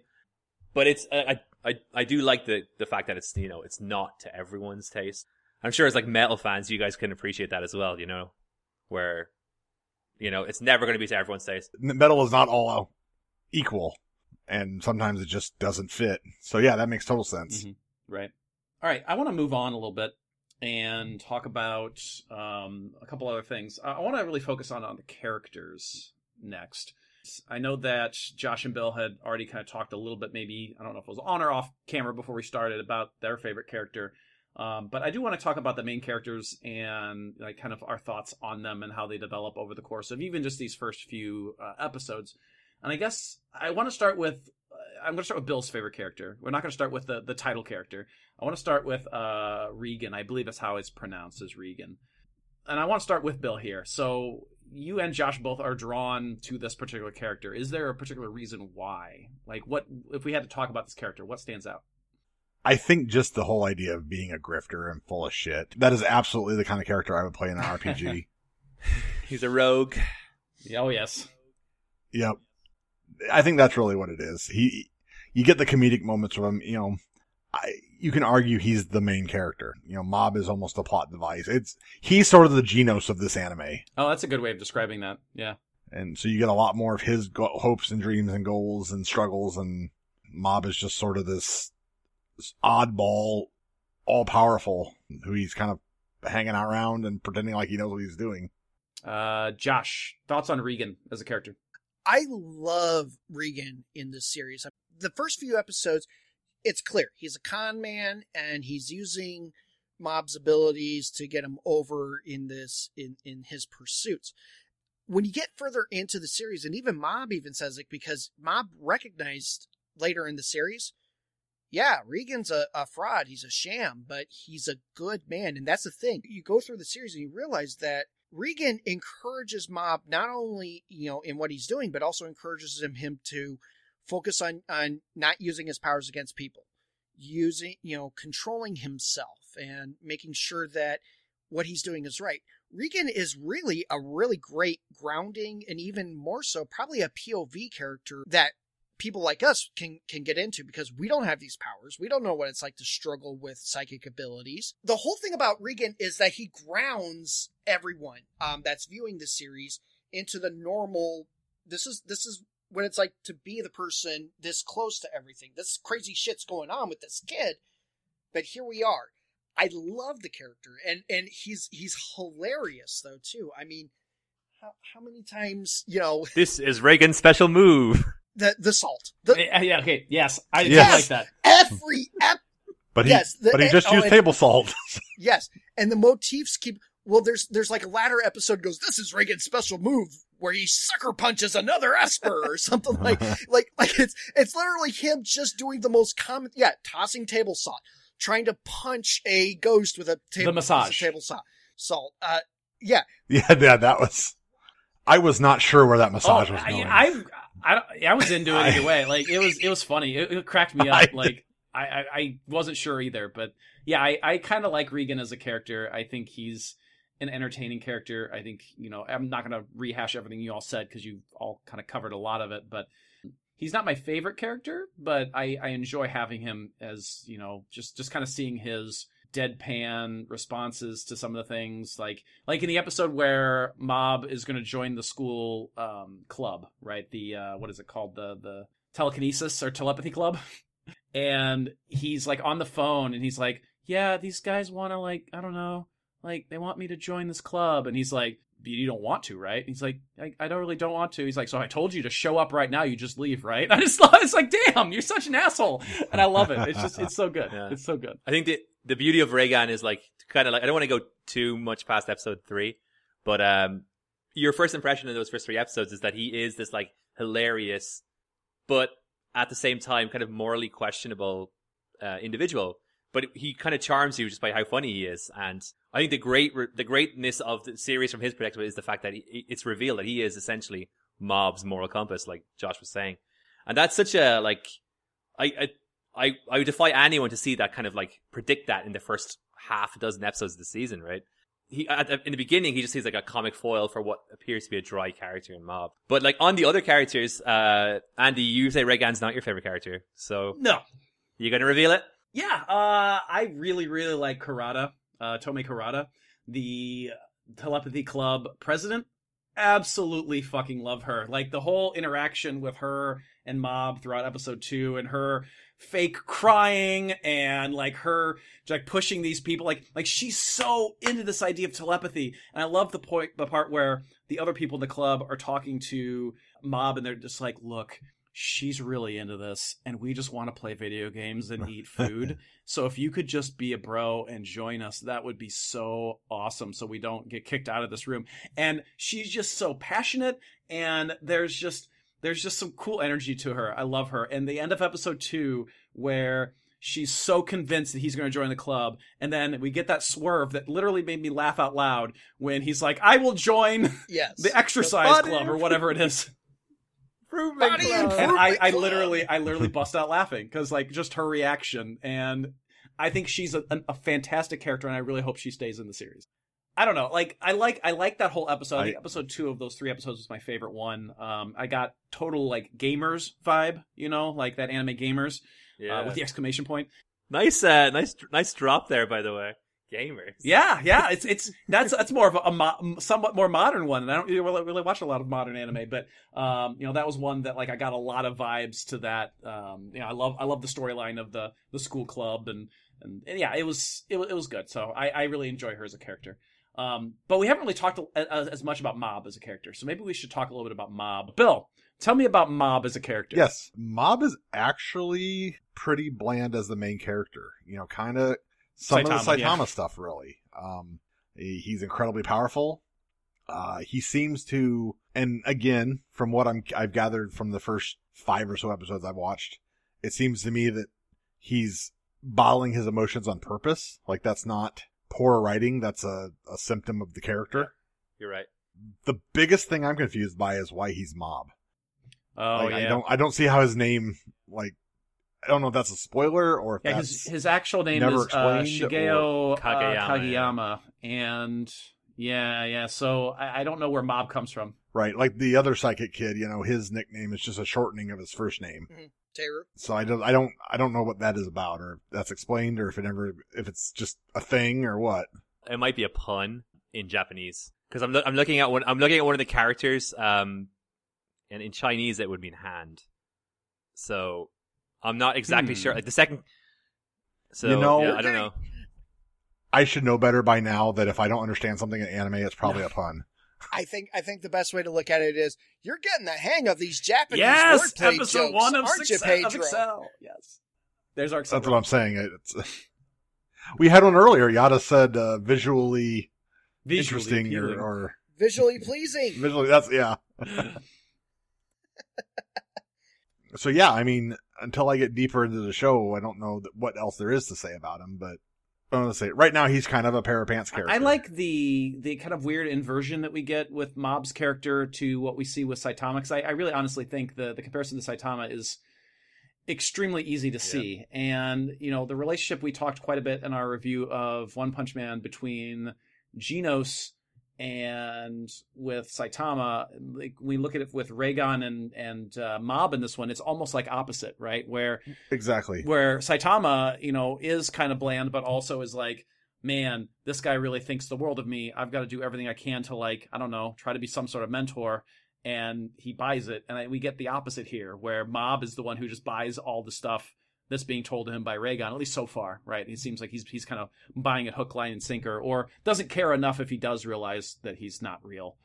But it's I I I do like the the fact that it's you know it's not to everyone's taste. I'm sure as like metal fans, you guys can appreciate that as well. You know, where you know it's never going to be to everyone's taste. Metal is not all equal, and sometimes it just doesn't fit. So yeah, that makes total sense. Mhm. Right. All right. I want to move on a little bit and talk about um, a couple other things. I, I want to really focus on on the characters next. I know that Josh and Bill had already kind of talked a little bit, maybe I don't know if it was on or off camera before we started about their favorite character. Um, but I do want to talk about the main characters and like kind of our thoughts on them and how they develop over the course of even just these first few uh, episodes. And I guess I want to start with I'm going to start with Bill's favorite character. We're not going to start with the, the title character. I want to start with uh, Regan. I believe that's how it's pronounced, as Regan. And I want to start with Bill here. So you and Josh both are drawn to this particular character. Is there a particular reason why? Like, what if we had to talk about this character? What stands out? I think just the whole idea of being a grifter and full of shit. That is absolutely the kind of character I would play in an RPG. [laughs] He's a rogue. Oh yes, yep. I think that's really what it is. He, you get the comedic moments from him. You know, I, you can argue he's the main character. You know, Mob is almost a plot device. It's he's sort of the Genos of this anime, Oh, that's a good way of describing that. Yeah. and so you get a lot more of his go- hopes and dreams and goals and struggles. And Mob is just sort of this, this oddball, all powerful who he's kind of hanging around and pretending like he knows what he's doing. Uh, Josh, thoughts on Regan as a character? I love Regan in this series. The first few episodes, it's clear he's a con man and he's using Mob's abilities to get him over in this in in his pursuits. When you get further into the series, and even Mob even says it because Mob recognized later in the series, yeah, Regan's a, a fraud. He's a sham, but he's a good man. And that's the thing. You go through the series and you realize that Regan encourages Mob not only, you know, in what he's doing, but also encourages him, him to focus on, on not using his powers against people, using, you know, controlling himself and making sure that what he's doing is right. Regan is really a really great grounding and even more so, probably a POV character that people like us can can get into because we don't have these powers. We don't know what it's like to struggle with psychic abilities. The whole thing about Regan is that he grounds everyone um, that's viewing the series into the normal. This is this is what it's like to be the person this close to everything. This crazy shit's going on with this kid, but here we are. I love the character, and and he's he's hilarious though too. I mean, how, how many times you know This is Reigen's special move. The the salt the Yeah, yeah, okay, yes, I do Yes. like that. every ep- But he, Yes, the- but he just oh, used and- table salt. [laughs] yes, and the motifs keep. Well, there's there's like a latter episode goes. This is Reigen's special move where he sucker punches another Esper or something like [laughs] like like it's it's literally him just doing the most common yeah tossing table salt, trying to punch a ghost with a table The massage. piece table salt. Salt. Uh, yeah, yeah, yeah, that was. I was not sure where that massage oh, was going. I, I, don't- I was into it [laughs] I- either way. Like it was, it was funny. It, it cracked me [laughs] I- up. Like I, I, I wasn't sure either, but yeah, I, I kind of like Regan as a character. I think he's an entertaining character. I think you know I'm not going to rehash everything you all said because you all kind of covered a lot of it, but he's not my favorite character, but I, I enjoy having him as you know just just kind of seeing his deadpan responses to some of the things like like in the episode where mob is going to join the school um club right? The uh what is it called? The the telekinesis or telepathy club? [laughs] And he's like on the phone and he's like yeah these guys want to like i don't know like they want me to join this club. And he's like you don't want to right? He's like I, I don't really don't want to. He's like so i told you to show up right now you just leave right? [laughs] I just thought it's like damn you're such an asshole. And i love it. It's just it's so good. Yeah. it's so good. I think the the beauty of Reigen is like kind of like I don't want to go too much past episode three, but um, your first impression of those first three episodes is that he is this like hilarious, but at the same time kind of morally questionable uh, individual. But he kind of charms you just by how funny he is, and I think the great the greatness of the series from his perspective is the fact that he, it's revealed that he is essentially Mob's moral compass, like Josh was saying, and that's such a like I, I I I would defy anyone to see that kind of like predict that in the first half a dozen episodes of the season, right? He at, in the beginning he just seems like a comic foil for what appears to be a dry character in Mob. But like on the other characters, uh Andy, you say Regan's not your favorite character, so no you gonna reveal it? Yeah, uh, I really, really like Karada, uh, Tomei Karada, the Telepathy Club president. Absolutely fucking love her. Like the whole interaction with her and Mob throughout episode two and her fake crying and like her like pushing these people. Like like she's so into this idea of telepathy. And i love the point the part where the other people in the club are talking to mob and they're just like look she's really into this and we just want to play video games and eat food. [laughs] So if you could just be a bro and join us that would be so awesome so we don't get kicked out of this room. And she's just so passionate and there's just there's just some cool energy to her. I love her. And the end of episode 2 where she's so convinced that he's going to join the club. And then we get that swerve that literally made me laugh out loud when he's like i will join yes. the exercise body club or whatever it is. Body and I, I literally I literally bust out laughing because like just her reaction. And I think she's a, a fantastic character and I really hope she stays in the series. I don't know, like I like I like that whole episode. I, think episode two of those three episodes was my favorite one. Um, I got total like gamers vibe, you know, like that anime gamers Yeah. uh, with the exclamation point. nice uh nice nice drop there by the way. Gamers. Yeah, yeah, [laughs] it's it's that's that's more of a, a mo- somewhat more modern one, and I don't really, really watch a lot of modern anime, but um, you know that was one that like I got a lot of vibes to that. Um, you know, I love I love the storyline of the the school club, and, and and yeah, it was it was it was good. So I I really enjoy her as a character. Um, but we haven't really talked as, as much about Mob as a character, so maybe we should talk a little bit about Mob. Bill, tell me about Mob as a character. Yes, Mob is actually pretty bland as the main character. You know, kind of some of the Saitama, Saitama yeah. stuff, really. Um, he's incredibly powerful. Uh, he seems to, and again, from what I'm, I've gathered from the first five or so episodes I've watched, it seems to me that he's bottling his emotions on purpose. Like that's not poor writing. That's a, a symptom of the character. You're right. The biggest thing I'm confused by is why he's Mob. Oh Like, yeah. I don't I don't see how his name like I don't know if that's a spoiler or if Yeah, that's his his actual name is uh, explained Shigeo uh, Kageyama, Kageyama, and yeah, yeah. So I, I don't know where Mob comes from. right. Like the other psychic kid, you know, his nickname is just a shortening of his first name. Teru. So I don't I don't I don't know what that is about or if that's explained or if it ever if it's just a thing or what. it might be a pun in Japanese because I'm lo- I'm looking at one I'm looking at one of the characters um and in Chinese it would mean hand so I'm not exactly Hmm. sure like the second so You know- yeah, I don't know I should know better by now that if I don't understand something in anime, it's probably a pun. I think I think the best way to look at it is you're getting the hang of these Japanese yes, wordplay episode jokes, one of, aren't success, you, Pedro? of Excel. Yes, there's our Excel. That's what I'm saying. It's, [laughs] we had one earlier. Yada said uh, visually, Visually interesting or, or Visually [laughs] pleasing. visually. That's yeah. [laughs] so yeah, I mean, until I get deeper into the show, I don't know that, what else there is to say about him. But Say right now he's kind of a pair of pants character. I like the the kind of weird inversion that we get with Mob's character to what we see with Saitama. 'cause I, I really honestly think the the comparison to Saitama is extremely easy to see. And you know the relationship we talked quite a bit in our review of One Punch Man between Genos and with Saitama. Like we look at it with Reigen and and uh, Mob in this one, it's almost like opposite, right? Where exactly. where Saitama, you know, is kind of bland, but also is like, man, this guy really thinks the world of me. I've got to do everything I can to like, I don't know, try to be some sort of mentor. And he buys it, and I, we get the opposite here, where Mob is the one who just buys all the stuff that's being told to him by Reigen, at least so far, right? He seems like he's he's kind of buying it hook, line, and sinker, or doesn't care enough if he does realize that he's not real.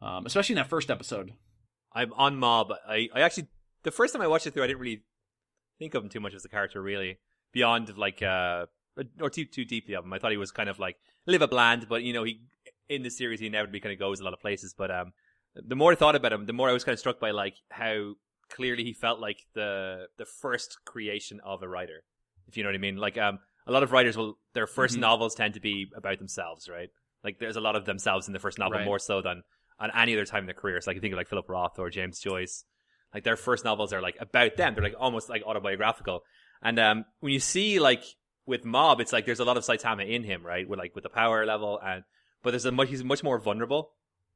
Um, especially in that first episode. I'm on Mob. I, I actually the first time I watched it through, I didn't really think of him too much as a character, really. Beyond like uh or too too deeply of him. I thought he was kind of like live a bland, but you know he in the series he inevitably kind of goes a lot of places. But um, the more I thought about him, the more I was kind of struck by like how clearly he felt like the the first creation of a writer. If you know what I mean. Like um, a lot of writers will their 1st Mhm. novels tend to be about themselves, right? Like there's a lot of themselves in the first novel Right. more so than on any other time in their career. So I can think of like Philip Roth or James Joyce. Like their first novels are like about them. They're like almost like autobiographical. And um, when you see like with Mob, it's like there's a lot of Saitama in him, right? With like with the power level and but there's a much he's much more vulnerable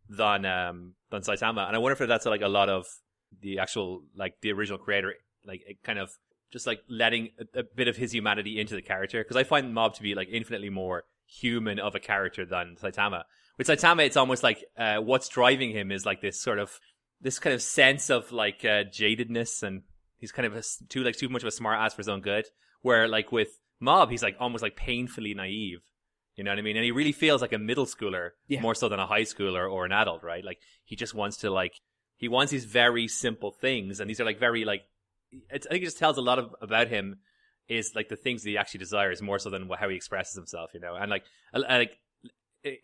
than um than Saitama. And I wonder if that's like a lot of the actual like the original creator like it kind of just like letting a, a bit of his humanity into the character because I find Mob to be like infinitely more human of a character than Saitama. With Saitama, it's almost like uh, what's driving him is like this sort of this kind of sense of like uh, jadedness, and he's kind of a, too like too much of a smart ass for his own good. Where like with Mob, he's like almost like painfully naive. You know what I mean? And he really feels like a middle schooler Yeah. more so than a high schooler or an adult, right? Like he just wants to like he wants these very simple things, and these are like very like it's, I think it just tells a lot of about him is like the things that he actually desires more so than how he expresses himself, you know. And like like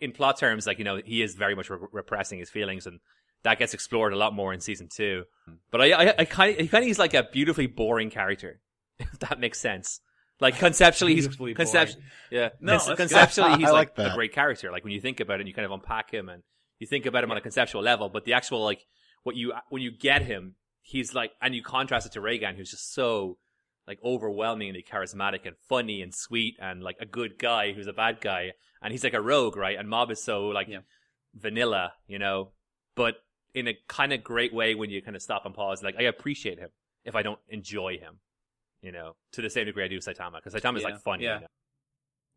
in plot terms, like you know, he is very much re- repressing his feelings, and that gets explored a lot more in season two. But I I, I kind of he kind of he's like a beautifully boring character, [laughs] if that makes sense. Like [laughs] conceptually, he's conceptually, yeah. No, good. conceptually, he's like, like a great character. Like when you think about it, and you kind of unpack him, and you think about him on a conceptual level. But the actual like what you when you get him, he's like, and you contrast it to Reigen, who's just so like overwhelmingly charismatic and funny and sweet and like a good guy who's a bad guy, and he's like a rogue, right? And Mob is so like Yeah. vanilla, you know, but in a kind of great way when you kind of stop and pause. Like I appreciate him if I don't enjoy him, you know, to the same degree I do Saitama because Saitama's Yeah, like funny. yeah. you know?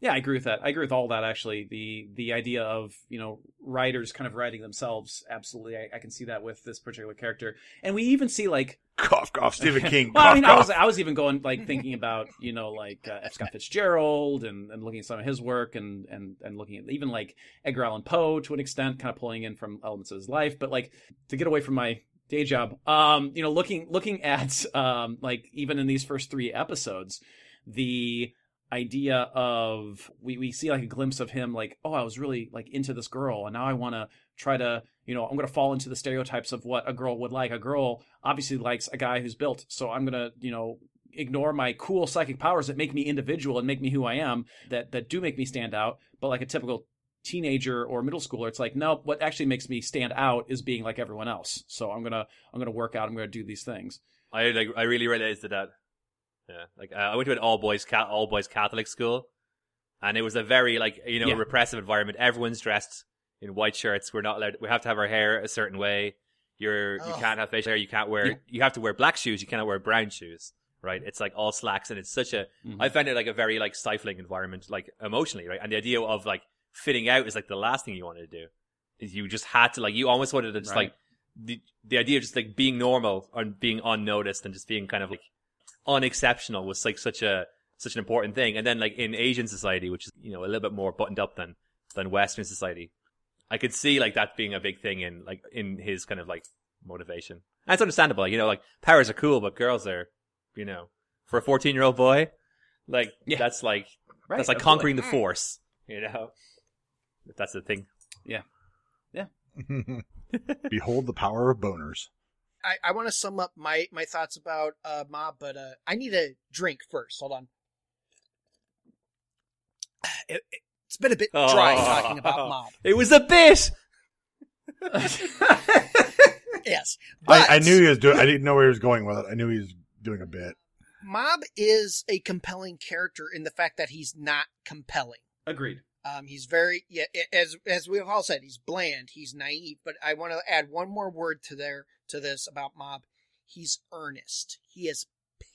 Yeah, I agree with that. I agree with all that actually. The the idea of, you know, writers kind of writing themselves, absolutely. I, I can see that with this particular character. And we even see like Cough, cough, Stephen King. [laughs] well, Cough, I mean, I was. I was even going like thinking about you know like uh, F. Scott Fitzgerald and, and looking at some of his work and and and looking at even like Edgar Allan Poe to an extent, kind of pulling in from elements of his life. But like to get away from my day job, um, you know, looking looking at [laughs] um like even in these first three episodes, the idea of we, we see like a glimpse of him like oh i was really like into this girl and now i want to try to you know i'm going to fall into the stereotypes of what a girl would like a girl obviously likes a guy who's built so i'm going to you know ignore my cool psychic powers that make me individual and make me who i am that that do make me stand out but like a typical teenager or middle schooler it's like no what actually makes me stand out is being like everyone else so i'm going to i'm going to work out i'm going to do these things I like I really related to that. Yeah, like uh, I went to an all boys ca- all boys Catholic school, and it was a very like you know Yeah. repressive environment. Everyone's dressed in white shirts. We're not allowed. We have to have our hair a certain way. You're you Oh. can't have facial hair. You can't wear. Yeah. You have to wear black shoes. You cannot wear brown shoes. Right? It's like all slacks, and it's such a. Mhm. I found it like a very like stifling environment, like emotionally, right? And the idea of like fitting out is like the last thing you wanted to do. Is you just had to like you almost wanted to just Right. like the the idea of just like being normal and being unnoticed and just being kind of like unexceptional was like such a such an important thing. And then like in Asian society, which is you know a little bit more buttoned up than than Western society, I could see like that being a big thing in like in his kind of like motivation. And it's understandable, you know, like powers are cool, but girls are, you know, for a fourteen year old boy, like Yeah. that's like Right, that's like absolutely. conquering the mm. force, you know. If that's the thing. Yeah, yeah. [laughs] Behold the power of boners. I, I want to sum up my, my thoughts about uh, Mob, but uh, I need a drink first. Hold on. It, it's been a bit dry Oh. talking about Mob. [laughs] It was a bit. [laughs] Yes, but I, I knew he was doing. I didn't know where he was going with it. I knew he was doing a bit. Mob is a compelling character in the fact that he's not compelling. Agreed. Um, he's very yeah, as as we've all said, he's bland, he's naive. But I want to add one more word to there to this about Mob. He's earnest. He is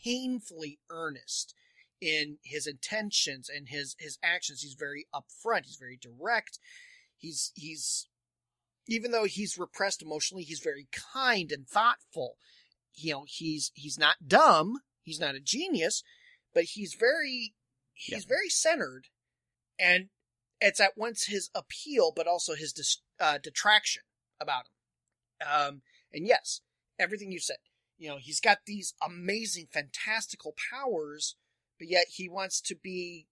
painfully earnest in his intentions and his his actions. He's very upfront. He's very direct. He's he's even though he's repressed emotionally, he's very kind and thoughtful. You know, he's he's not dumb. He's not a genius, but he's very he's very centered, and it's at once his appeal, but also his dis- uh, detraction about him. Um, and yes, everything you said. You know, he's got these amazing, fantastical powers, but yet he wants to be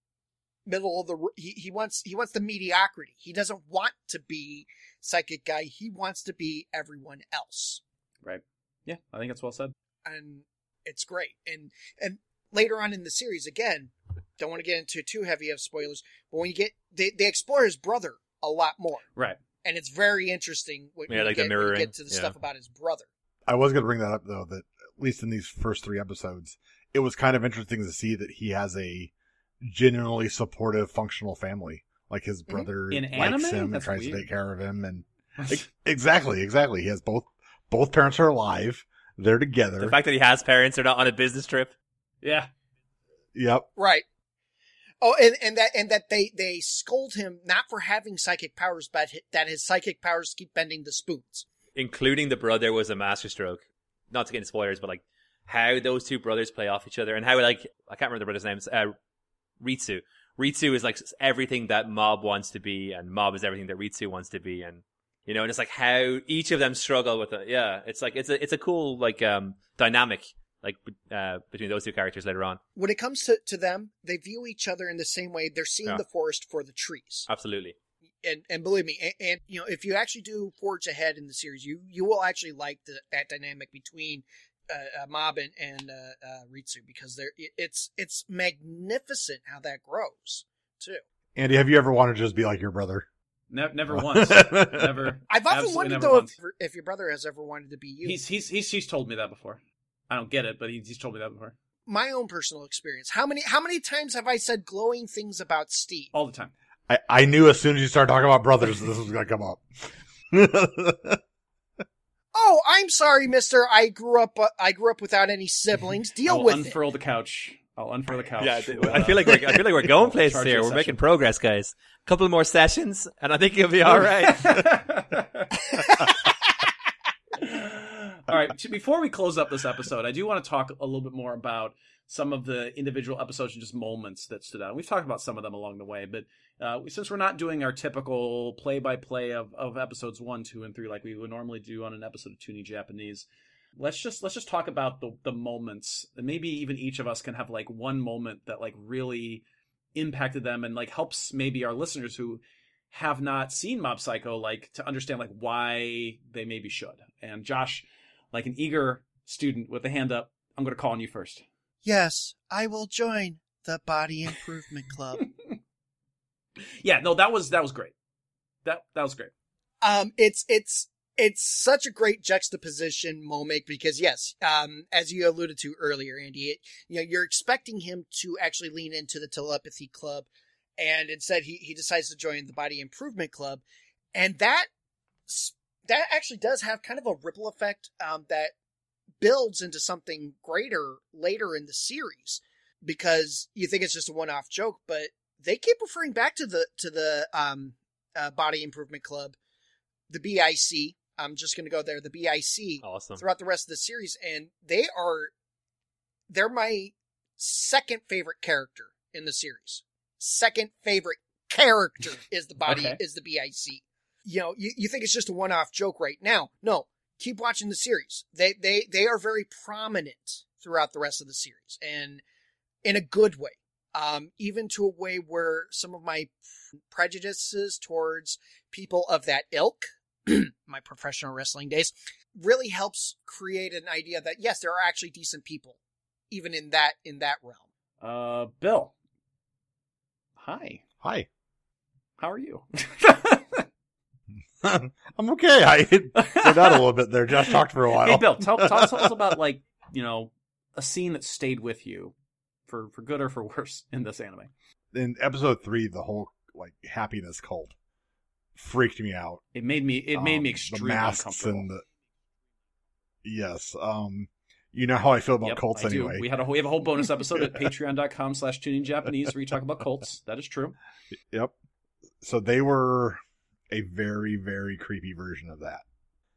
middle of the. He he wants he wants the mediocrity. He doesn't want to be psychic guy. He wants to be everyone else, Right. Yeah, I think that's well said. and it's great. And and later on in the series, again, don't want to get into too heavy of spoilers, but when you get they they explore his brother a lot more, Right. And it's very interesting. When, Yeah, when like you the get, you mirroring, get to the yeah. stuff about his brother. I was going to bring that up though. That at least in these first three episodes, it was kind of interesting to see that he has a genuinely supportive, functional family. Like his mm-hmm. brother In likes anime? him and That's tries to take care of him, and [laughs] exactly, exactly. He has both both parents are alive. They're together. The fact that he has parents, they're not on a business trip. Yeah. yep. Right. Oh, and, and that and that they they scold him not for having psychic powers, but that his psychic powers keep bending the spoons. including the brother was a masterstroke. Not to get into spoilers, but like how those two brothers play off each other and how like I can't remember the brother's names. Uh, Ritsu. Ritsu is like everything that Mob wants to be, and Mob is everything that Ritsu wants to be, and you know, and it's like how each of them struggle with it. Yeah, it's like it's a it's a cool like um dynamic like uh between those two characters later on. When it comes to, to them, they view each other in the same way. They're seeing Yeah. the forest for the trees. Absolutely. and and believe me, and, and you know, if you actually do forge ahead in the series, you you will actually like the, that dynamic between uh, uh, Mob and and uh, uh, Ritsu because they're it's it's magnificent how that grows too. Andy, have you ever wanted to just be like your brother? Ne- never [laughs] once. never. I've often Absolutely wondered never though if, if your brother has ever wanted to be you. He's he's he's he's told me that before. I don't get it, but he's, he's told me that before My own personal experience. How many how many times have I said glowing things about Steve? all the time. I, I knew as soon as you started talking about brothers, this was going to come up. [laughs] Oh, I'm sorry, Mister. I grew up. Uh, I grew up without any siblings. [laughs] Deal I'll with it. unfurl the couch. I'll unfurl the couch. Yeah, I feel like we're I feel like we're going [laughs] places here. We're session. making progress, guys. A couple more sessions, and I think you'll be all right. All right. Before we close up this episode, I do want to talk a little bit more about some of the individual episodes and just moments that stood out. We've talked about some of them along the way, but uh, since we're not doing our typical play-by-play of, of episodes one, two, and three like we would normally do on an episode of Tuning Japanese, let's just let's just talk about the the moments. And maybe even each of us can have like one moment that like really impacted them and like helps maybe our listeners who have not seen Mob Psycho like to understand like why they maybe should. And Josh, like an eager student with a hand up, I'm going to call on you first. Yes, I will join the Body Improvement Club. [laughs] Yeah, no, that was that was great. That that was great. um, it's it's it's such a great juxtaposition moment because yes, um, as you alluded to earlier, Andy, it, you know, you're expecting him to actually lean into the telepathy club, and instead he he decides to join the Body Improvement Club, and that s- that actually does have kind of a ripple effect um, that builds into something greater later in the series because you think it's just a one-off joke, but they keep referring back to the to the um, uh, Body Improvement Club, the BIC. I'm just going to go there, the BIC, awesome. throughout the rest of the series, and they are they're my second favorite character in the series. Second favorite character is the body Okay. is the BIC. You know, you, you think it's just a one-off joke right now. No, keep watching the series. They they they are very prominent throughout the rest of the series, and in a good way. Um, even to a way where some of my prejudices towards people of that ilk, [clears throat] my professional wrestling days, really helps create an idea that yes, there are actually decent people, even in that in that realm. Uh, Bill. Hi. Hi. How are you? [laughs] [laughs] I'm okay. I [laughs] slowed out a little bit there. Josh talked for a while. hey, Bill, tell, tell, tell us [laughs] about like you know a scene that stayed with you for for good or for worse in this anime. In episode three, the whole like happiness cult freaked me out. It made me it made me Um, extremely the masks uncomfortable. and the yes. Um, you know how I feel about Yep, cults I do. anyway. We had a we have a whole bonus episode at patreon.com slash tuning Japanese where you talk about cults. That is true. Yep. So they were a very, very creepy version of that.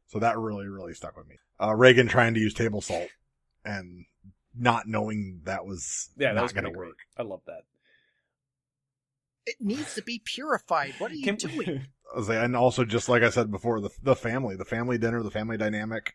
So that really, really stuck with me. Uh, Reigen trying to use table salt and not knowing that was Yeah, that not was going to work. I love that. It needs to be purified. What are you Can- doing? [laughs] I was like- And also, just like I said before, the the family, the family dinner, the family dynamic,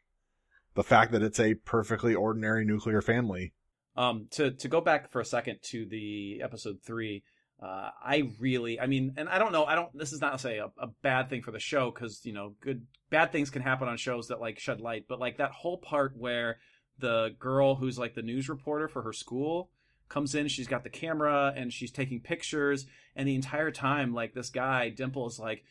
the fact that it's a perfectly ordinary nuclear family. Um, to to go back for a second to the episode three, uh, I really, I mean, and I don't know, I don't. This is not say a, a bad thing for the show because you know, good bad things can happen on shows that like shed light, but like that whole part where the girl who's like the news reporter for her school comes in, she's got the camera and she's taking pictures, and the entire time, like this guy Dimple is like.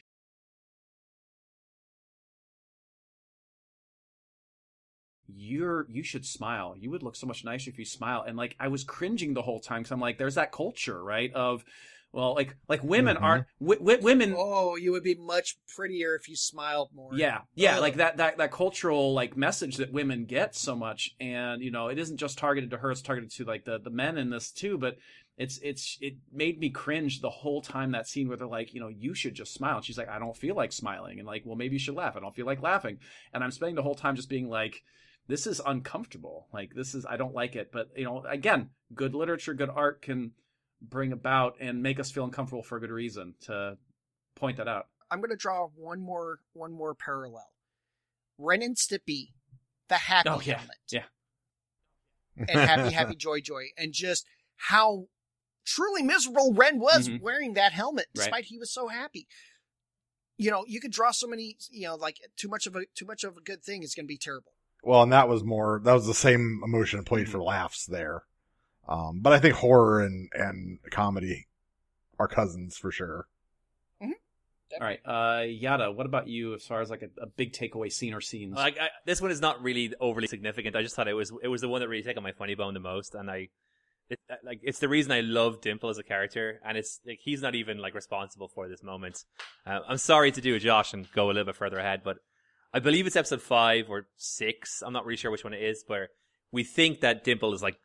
You're you should smile. You would look so much nicer if you smile. And like i was cringing the whole time because i'm like there's that culture right of well like like women Mhm. aren't w- w- women Oh, you would be much prettier if you smiled more. yeah yeah Ugh. like that that that cultural like message that women get so much. And you know it isn't just targeted to her it's targeted to like the the men in this too but it's it's it made me cringe the whole time that scene where they're like you know you should just smile. And she's like i don't feel like smiling. And like well maybe you should laugh. I don't feel like laughing. And i'm spending the whole time just being like this is uncomfortable like this is i don't like it but you know again good literature good art can bring about and make us feel uncomfortable for a good reason to point that out I'm going to draw one more one more parallel. Ren and Stimpy, the happy oh yeah helmet, yeah and happy happy joy joy, and just how truly miserable Ren was Mhm. wearing that helmet, Right. despite he was so happy. You know, you could draw so many. You know, like too much of a too much of a good thing is going to be terrible. Well, and that was more, that was the same emotion played for laughs there. Um, but I think horror and, and comedy are cousins for sure. All right, uh, Yada. What about you as far as like a, a big takeaway scene or scenes? Like I, this one is not really overly significant. I just thought it was it was the one that really took on my funny bone the most, and I, it, like it's the reason I love Dimple as a character, and it's like he's not even like responsible for this moment. Uh, I'm sorry to do a Josh and go a little bit further ahead, but I believe it's episode five or six. I'm not really sure which one it is, where we think that Dimple is like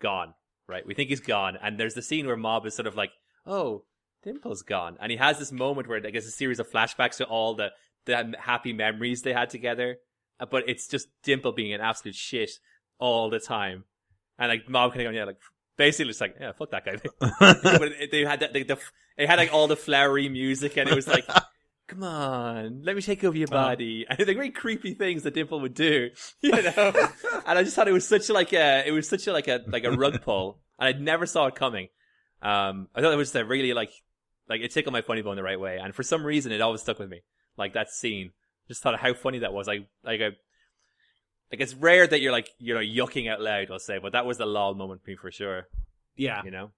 gone, right? We think he's gone, and there's the scene where Mob is sort of like, oh. Dimple's gone, and he has this moment where I guess a series of flashbacks to all the the happy memories they had together, uh, but it's just Dimple being an absolute shit all the time, and like Mob kind of going, yeah, like basically it's like, yeah, fuck that guy. [laughs] but they had that, they, the, it had like all the flowery music, and it was like, [laughs] come on, let me take over your body, [laughs] and the very creepy things that Dimple would do, [laughs] you know. [laughs] and I just thought it was such a, like a, it was such a like a like a rug pull, and I never saw it coming. Um, I thought it was a really like like it tickled my funny bone the right way, and for some reason it always stuck with me. Like that scene, just thought of how funny that was. Like like I, like it's rare that you're like you know yucking out loud. I'll say, but that was the lol moment for me for sure. yeah, You know,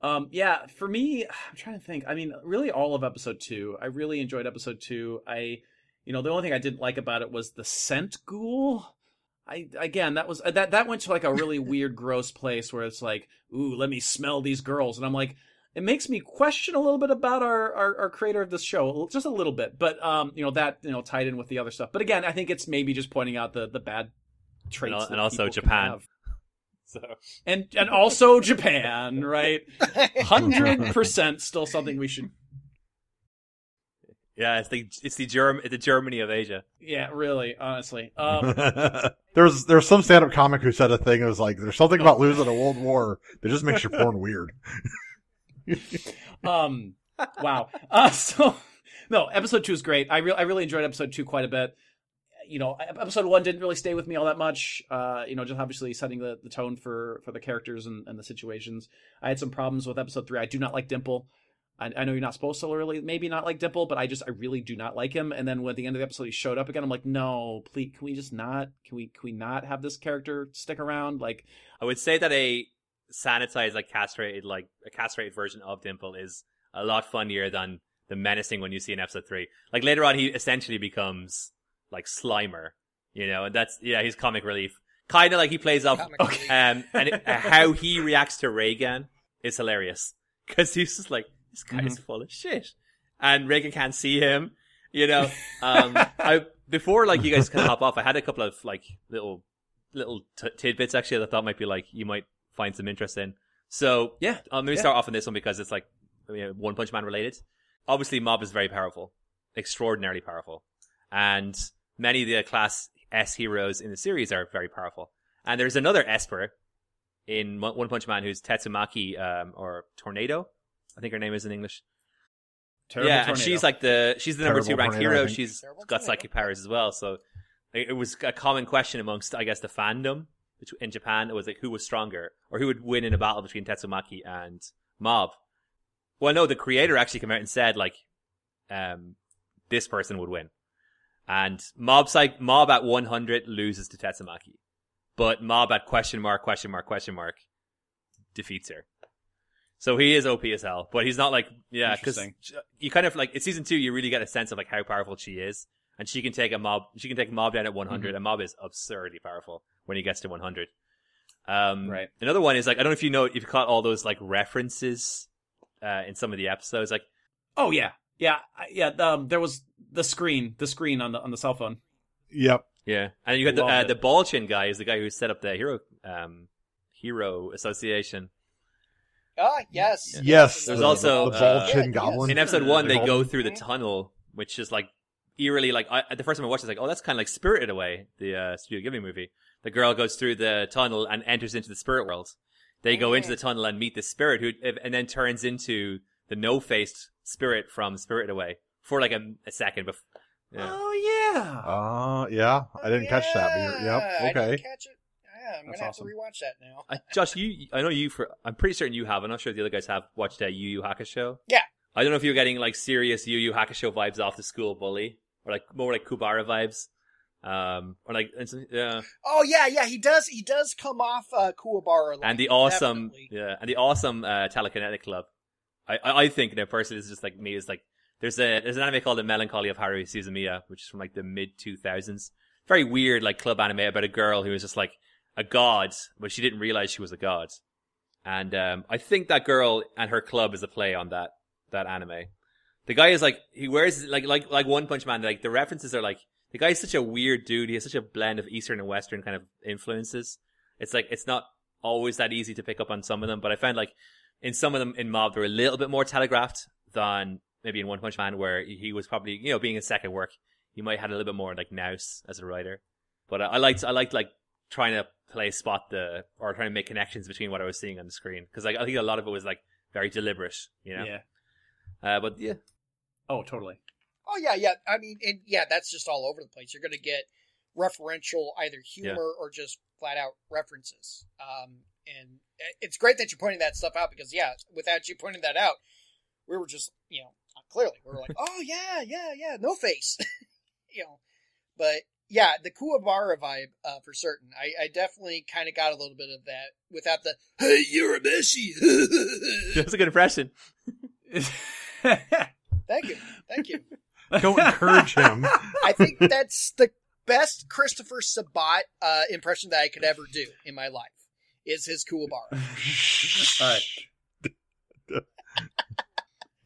Um, yeah, for me, I'm trying to think. I mean, really, all of episode two. I really enjoyed episode two. I, you know, the only thing I didn't like about it was the scent ghoul. I again, that was that that went to like a really [laughs] weird, gross place where it's like, ooh, let me smell these girls, and I'm like, it makes me question a little bit about our our, our creator of this show, just a little bit. But um, you know, that you know tied in with the other stuff. But again, I think it's maybe just pointing out the the bad traits, that and also Japan. Have. so and and also Japan, right? Hundred percent, still something we should. yeah, it's the it's the Germ the Germany of Asia. Yeah, really, honestly. Um, [laughs] there's there's some stand up comic who said a thing. It was like, there's something about losing a world war that just makes your porn [laughs] weird. um, wow. Uh, so, no, episode two is great. I, re- I really enjoyed episode two quite a bit. You know, episode one didn't really stay with me all that much. Uh, you know, just obviously setting the, the tone for, for the characters and, and the situations. I had some problems with episode three. I do not like Dimple. I, I know you're not supposed to really, maybe not like Dimple, but I just, I really do not like him. And then when at the end of the episode he showed up again, I'm like, no, please, can we just not, can we, can we not have this character stick around? Like, I would say that a sanitized, like castrated, like a castrated version of Dimple is a lot funnier than the menacing one you see in episode three. Like later on, he essentially becomes like Slimer, you know, and that's yeah, he's comic relief. Kind of like he plays off, Comic relief. um, and it, uh, how he reacts to Reigen is hilarious [laughs] because he's just like, this guy's full of shit, and Reigen can't see him, you know. Um, I before like you guys can hop off, I had a couple of like little little t- tidbits actually that I thought might be like you might find some interest in. So yeah, um, let me Yeah. start off on this one because it's like I mean, One Punch Man related. Obviously, Mob is very powerful, extraordinarily powerful, and many of the class S heroes in the series are very powerful. And there's another Esper in One Punch Man who's Tatsumaki um, or Tornado, I think her name is in English. terrible yeah, and she's like the she's the number Terrible two ranked tornado, hero. think. She's Terrible got tornado. psychic powers as well. So it, it was a common question amongst, I guess, the fandom in Japan. It was like who was stronger or who would win in a battle between Tatsumaki and Mob. Well, no, the creator actually came out and said like, um, this person would win, and Mob psych Mob at one hundred loses to Tatsumaki, but Mob at question mark question mark question mark defeats her. So he is OP as hell, but he's not like yeah, because you kind of like in season two, you really get a sense of like how powerful she is, and she can take a mob. She can take a mob down at 100, and mob is absurdly powerful when he gets to 100. Um, Right. Another one is like I don't know if you know if you caught all those like references uh, in some of the episodes. Like Oh yeah, yeah, yeah. Um, there was the screen, the screen on the on the cell phone. Yep. yeah, and you had the uh, the ball chin guy is the guy who set up the hero um, hero association. Ah, yes. Yes. There's the- also, the ball uh, chin Yeah, goblin. In episode one, The they go through the tunnel, which is like eerily like I, the first time I watched, it, I was like, oh, that's kind of like Spirited Away, the uh, Studio Ghibli movie. The girl goes through the tunnel and enters into the spirit world. They go into the tunnel and meet the spirit, who and then turns into the no-faced spirit from Spirit Away for like a, a second. Before, yeah. Oh yeah. Uh, yeah. I didn't catch that, but you're, Yeah, I yep. didn't Okay. catch it. Yeah, I'm That's gonna awesome. have to rewatch that now. I, Josh, you, I know you for. I'm pretty certain you have. I'm not sure if the other guys have watched uh, Yu Yu Hakusho. Yeah. I don't know if you're getting like serious Yu Yu Hakusho vibes off the school bully, or like more like Kuwabara vibes, um, or like yeah, Oh yeah, yeah. He does. He does come off uh, Kuwabara. and the awesome Definitely. yeah, and the awesome uh, telekinetic club. I, I think that person is just like me. Is like there's a there's an anime called The Melancholy of Haruhi Suzumiya, which is from like the mid 2000s. Very weird like club anime about a girl who was just like a god, but she didn't realize she was a god. And um, I think that girl and her club is a play on that that anime. The guy is like he wears like like like One Punch Man. Like the references are like the guy is such a weird dude. He has such a blend of Eastern and Western kind of influences. It's like it's not always that easy to pick up on some of them, but I found like in some of them in Mob they're a little bit more telegraphed than maybe in One Punch Man where he was probably you know being a second work he might have had a little bit more like nous as a writer. But I, I liked I liked like trying to play spot the or trying to make connections between what I was seeing on the screen because like I think a lot of it was like very deliberate, you know. Yeah. Uh, but yeah, Oh, totally. Oh yeah, yeah. I mean, and yeah, that's just all over the place. You're gonna get referential either humor or just flat out references. Um, and it's great that you're pointing that stuff out because yeah, without you pointing that out, we were just you know clearly we were like, oh yeah, yeah, yeah, no face, [laughs] you know. But yeah, the Kuwabara vibe uh, for certain. I, I definitely kind of got a little bit of that without the hey, Urameshi. [laughs] [laughs] that's a good impression. Thank you, thank you. Don't encourage him. I think that's the best Christopher Sabat uh, impression that I could ever do in my life. Is his Kuwabara. [laughs] All right.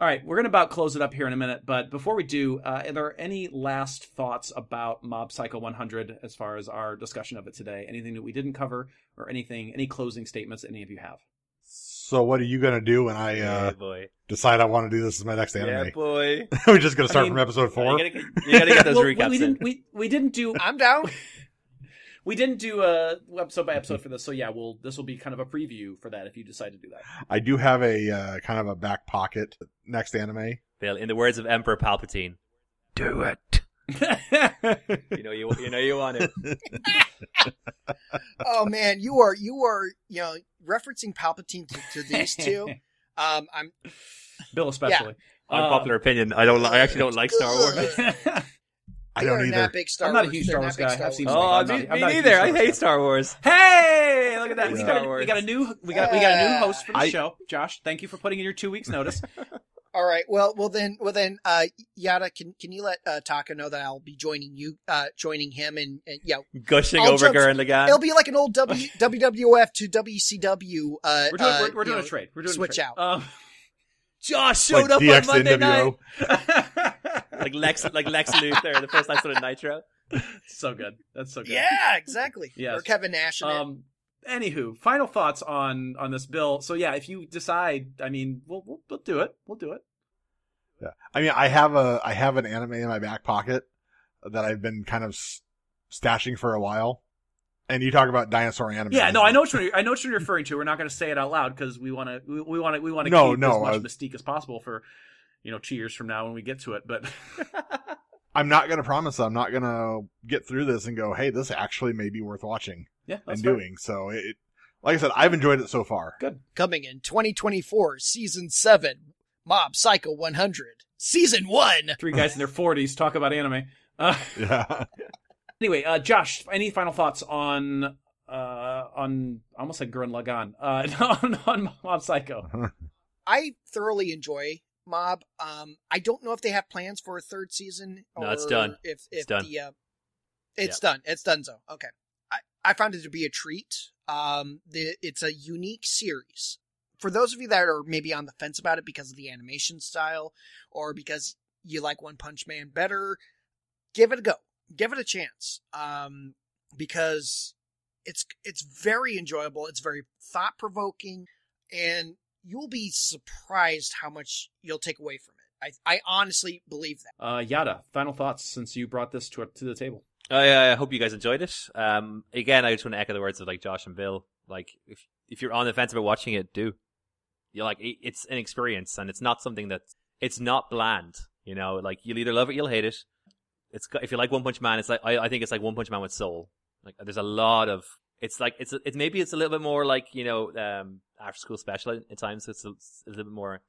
All right, we're going to about close it up here in a minute, but before we do, uh, are there any last thoughts about Mob Psycho 100 as far as our discussion of it today? Anything that we didn't cover, or anything, any closing statements any of you have? So what are you gonna do when I yeah, uh, boy. decide I want to do this as my next Yeah, anime? boy. [laughs] We're just gonna I start mean, from episode four. You gotta, get [laughs] those Well, recaps we in. didn't we we didn't do I'm down. We didn't do a episode by episode for this, so yeah, we'll this will be kind of a preview for that if you decide to do that. I do have a uh, kind of a back pocket next anime Bill, in the words of Emperor Palpatine, do it. [laughs] You know you you know you want it. [laughs] oh man, you are you are you know referencing Palpatine to, to these two. [laughs] Um, I'm Bill especially. Unpopular opinion. I don't. I actually don't like Star Wars. Uh, I don't are either. not big Star I'm not a huge Star Wars guy. Star I've seen Wars. Oh, I'm me, not- I'm me not a neither. I hate. Star Wars. Hey, look at that. We Star got, a, we got a new we got we got a new host for the I- show. Josh, thank you for putting in your two weeks notice. [laughs] All right. Well, well then, well then, uh, Yada, can can you let uh, Taka know that I'll be joining you, uh, joining him, and, and yeah, Gushing I'll over jump- Gurren Lagann. it'll be like an old w, [laughs] WWF to WCW. Uh, We're doing uh, we're, we're doing know, a trade. We're doing switch a trade. out. Um, Josh showed like up DX on Monday NWO. night. [laughs] Like Lex, like Lex Luthor, the first episode of Nitro. so good. That's so good. Yeah, exactly. Yes. Or Kevin Nash. in it. Um. Anywho, final thoughts on on this bill. So yeah, if you decide, I mean, we'll we'll, we'll do it. We'll do it. Yeah. I mean, I have a I have an anime in my back pocket that I've been kind of stashing for a while. And you talk about dinosaur anime. Yeah, no, I know what you're, I know what you're referring to. We're not going to say it out loud because we want to we want to we want to No, keep no, as much I- mystique as possible for you know two years from now when we get to it. But [laughs] I'm not going to promise I'm not going to get through this and go, hey, this actually may be worth watching yeah, that's and fair. doing. So it, like I said, I've enjoyed it so far. Good. Coming in 2024, Season 7, Mob Psycho 100. Season 1! Three guys in their forties talk about anime. Uh, [laughs] Yeah. Anyway, uh, Josh, any final thoughts on uh on I almost said Gurren Lagann uh [laughs] on on Mob Psycho? I thoroughly enjoy Mob. Um, I don't know if they have plans for a third season. Or No, it's done. If, if It's done. The, uh, it's done. It's done. So okay. I I found it to be a treat. Um, the, it's a unique series. For those of you that are maybe on the fence about it because of the animation style, or because you like One Punch Man better, give it a go. Give it a chance. Um, because it's it's very enjoyable. It's very thought provoking, and you'll be surprised how much you'll take away from it. I I honestly believe that. Uh, Yada, final thoughts since you brought this to to the table. I, I hope you guys enjoyed it. Um, again, I just want to echo the words of like Josh and Bill. Like, if if you're on the fence about watching it, do. You're like, it- it's an experience, and it's not something that's it's not bland. You know, like you'll either love it, you'll hate it. It's if you like One Punch Man, it's like I, I think it's like One Punch Man with soul. Like, there's a lot of it's like it's it's maybe it's a little bit more like you know um after school special at times. It's a, it's a little bit more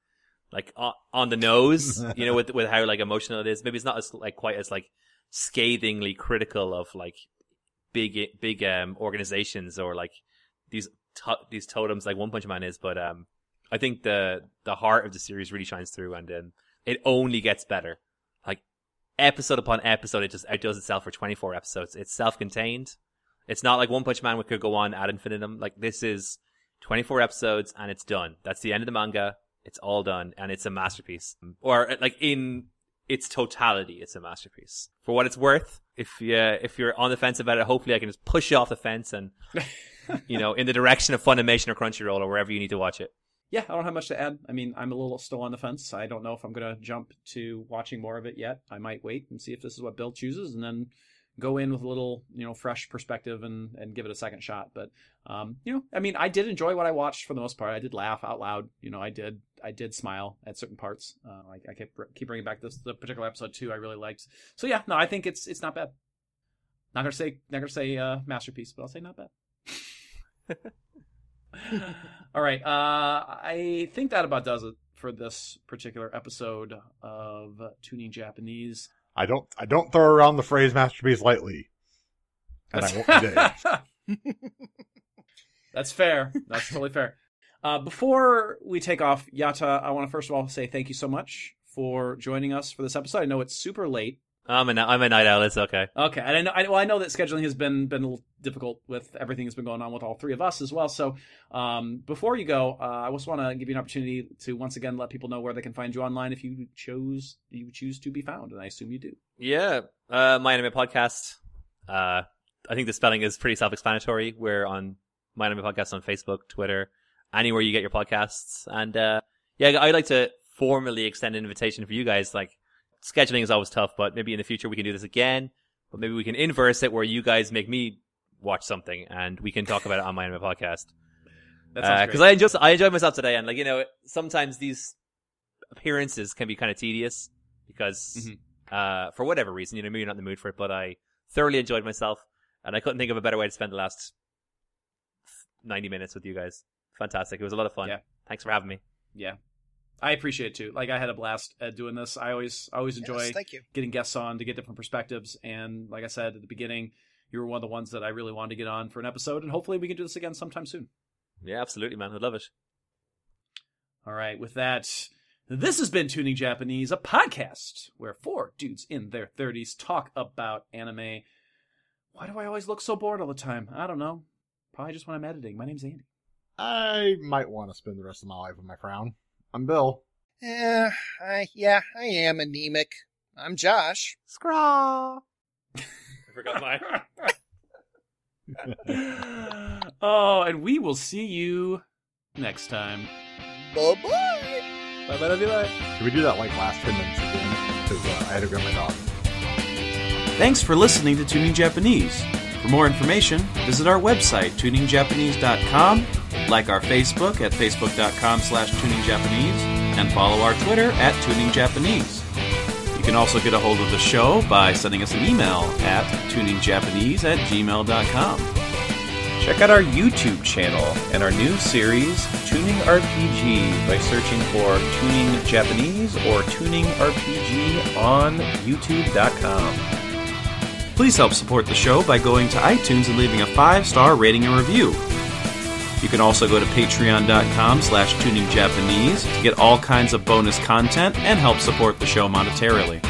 like on, on the nose, [laughs] you know, with with how like emotional it is. Maybe it's not as like quite as like scathingly critical of like big big um organizations or like these to- these totems like One Punch Man is, but um I think the the heart of the series really shines through, and um, it only gets better. Episode upon episode, it just outdoes itself for twenty four episodes. It's self contained. It's not like One Punch Man, which could go on ad infinitum. Like this is twenty four episodes, and it's done. That's the end of the manga. It's all done, and it's a masterpiece. Or uh, like in its totality, it's a masterpiece. For what it's worth, if you if you're on the fence about it, hopefully I can just push you off the fence and [laughs] you know in the direction of Funimation or Crunchyroll or wherever you need to watch it. Yeah, I don't have much to add. I mean, I'm a little still on the fence. I don't know if I'm going to jump to watching more of it yet. I might wait and see if this is what Bill chooses, and then go in with a little, you know, fresh perspective and and give it a second shot. But um, you know, I mean, I did enjoy what I watched for the most part. I did laugh out loud. You know, I did I did smile at certain parts. Uh, I, I kept keep bringing back this the particular episode too. I really liked. So yeah, no, I think it's it's not bad. Not gonna say not gonna say uh, masterpiece, but I'll say not bad. [laughs] All right. Uh, I think that about does it for this particular episode of Tuning Japanese. I don't I don't throw around the phrase masterpiece lightly. And I won't today. [laughs] That's fair. That's totally fair. Uh, before we take off, Yada, I want to first of all say thank you so much for joining us for this episode. I know it's super late. I'm a I'm a night owl. It's okay. Okay, and I know, I, well, I know that scheduling has been been a little difficult with everything that's been going on with all three of us as well. So, um, before you go, uh, I just want to give you an opportunity to once again let people know where they can find you online if you chose you choose to be found, and I assume you do. Yeah, uh, my anime podcast. Uh, I think the spelling is pretty self-explanatory. We're on my anime podcast on Facebook, Twitter, anywhere you get your podcasts. And uh, yeah, I'd like to formally extend an invitation for you guys. Like scheduling is always tough, but maybe in the future we can do this again. But maybe we can inverse it where you guys make me watch something and we can talk about it on my anime podcast because great. I enjoy I enjoyed myself today, and like you know, sometimes these appearances can be kind of tedious because Mhm. uh, for whatever reason, you know, maybe you're not in the mood for it. But I thoroughly enjoyed myself, and I couldn't think of a better way to spend the last ninety minutes with you guys. Fantastic! It was a lot of fun. Yeah. Thanks for having me. Yeah, I appreciate it too. Like I had a blast uh, doing this. I always I always enjoy Yes, thank you. getting guests on to get different perspectives. And like I said at the beginning, you were one of the ones that I really wanted to get on for an episode. And hopefully we can do this again sometime soon. Yeah, absolutely, man. I'd love it. All right, with that, this has been Tuning Japanese, a podcast where four dudes in their 30s talk about anime. Why do I always look so bored all the time? I don't know. Probably just when I'm editing. My name's Andy. I might want to spend the rest of my life with my frown. I'm Bill. Yeah, I yeah, I am anemic. I'm Josh. Scraw. I forgot mine. [laughs] oh, and we will see you next time. Bye bye. Bye bye, love you, bye. Can we do that like last 10 minutes again? Because uh, I had to grab my dog. Thanks for listening to Tuning Japanese. For more information, visit our website, tuningjapanese.com, like our Facebook at facebook.com slash tuningjapanese, and follow our Twitter at tuningjapanese. You can also get a hold of the show by sending us an email at tuningjapanese at gmail.com. Check out our YouTube channel and our new series, Tuning RPG, by searching for Tuning Japanese or Tuning RPG on YouTube.com. Please help support the show by going to iTunes and leaving a five-star rating and review. You can also go to patreon.com slash tuningjapanese to get all kinds of bonus content and help support the show monetarily.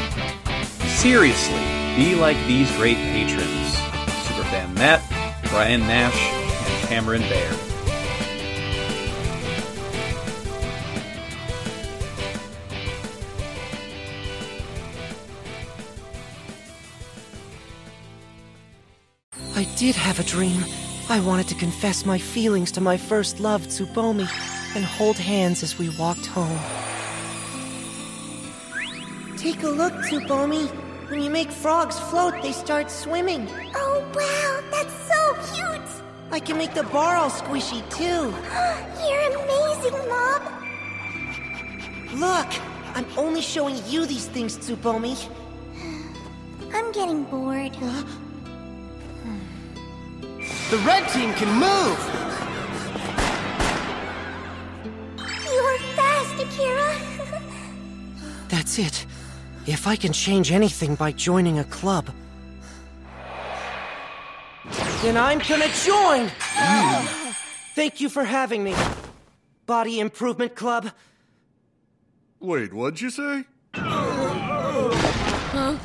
Seriously, be like these great patrons. Superfan Matt, Brian Nash, and Cameron Bear. I did have a dream. I wanted to confess my feelings to my first love, Tsubomi, and hold hands as we walked home. Take a look, Tsubomi. When you make frogs float, they start swimming. Oh, wow, that's so cute! I can make the bar all squishy, too. [gasps] You're amazing, Mob! Look! I'm only showing you these things, Tsubomi. I'm getting bored. The red team can move! You're fast, Akira! [laughs] That's it. If I can change anything by joining a club, then I'm gonna join! Thank you for having me. Body Improvement Club. Wait, what'd you say? Huh? [gasps]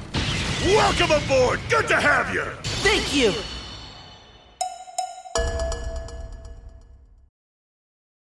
Welcome aboard! Good to have you! Thank you!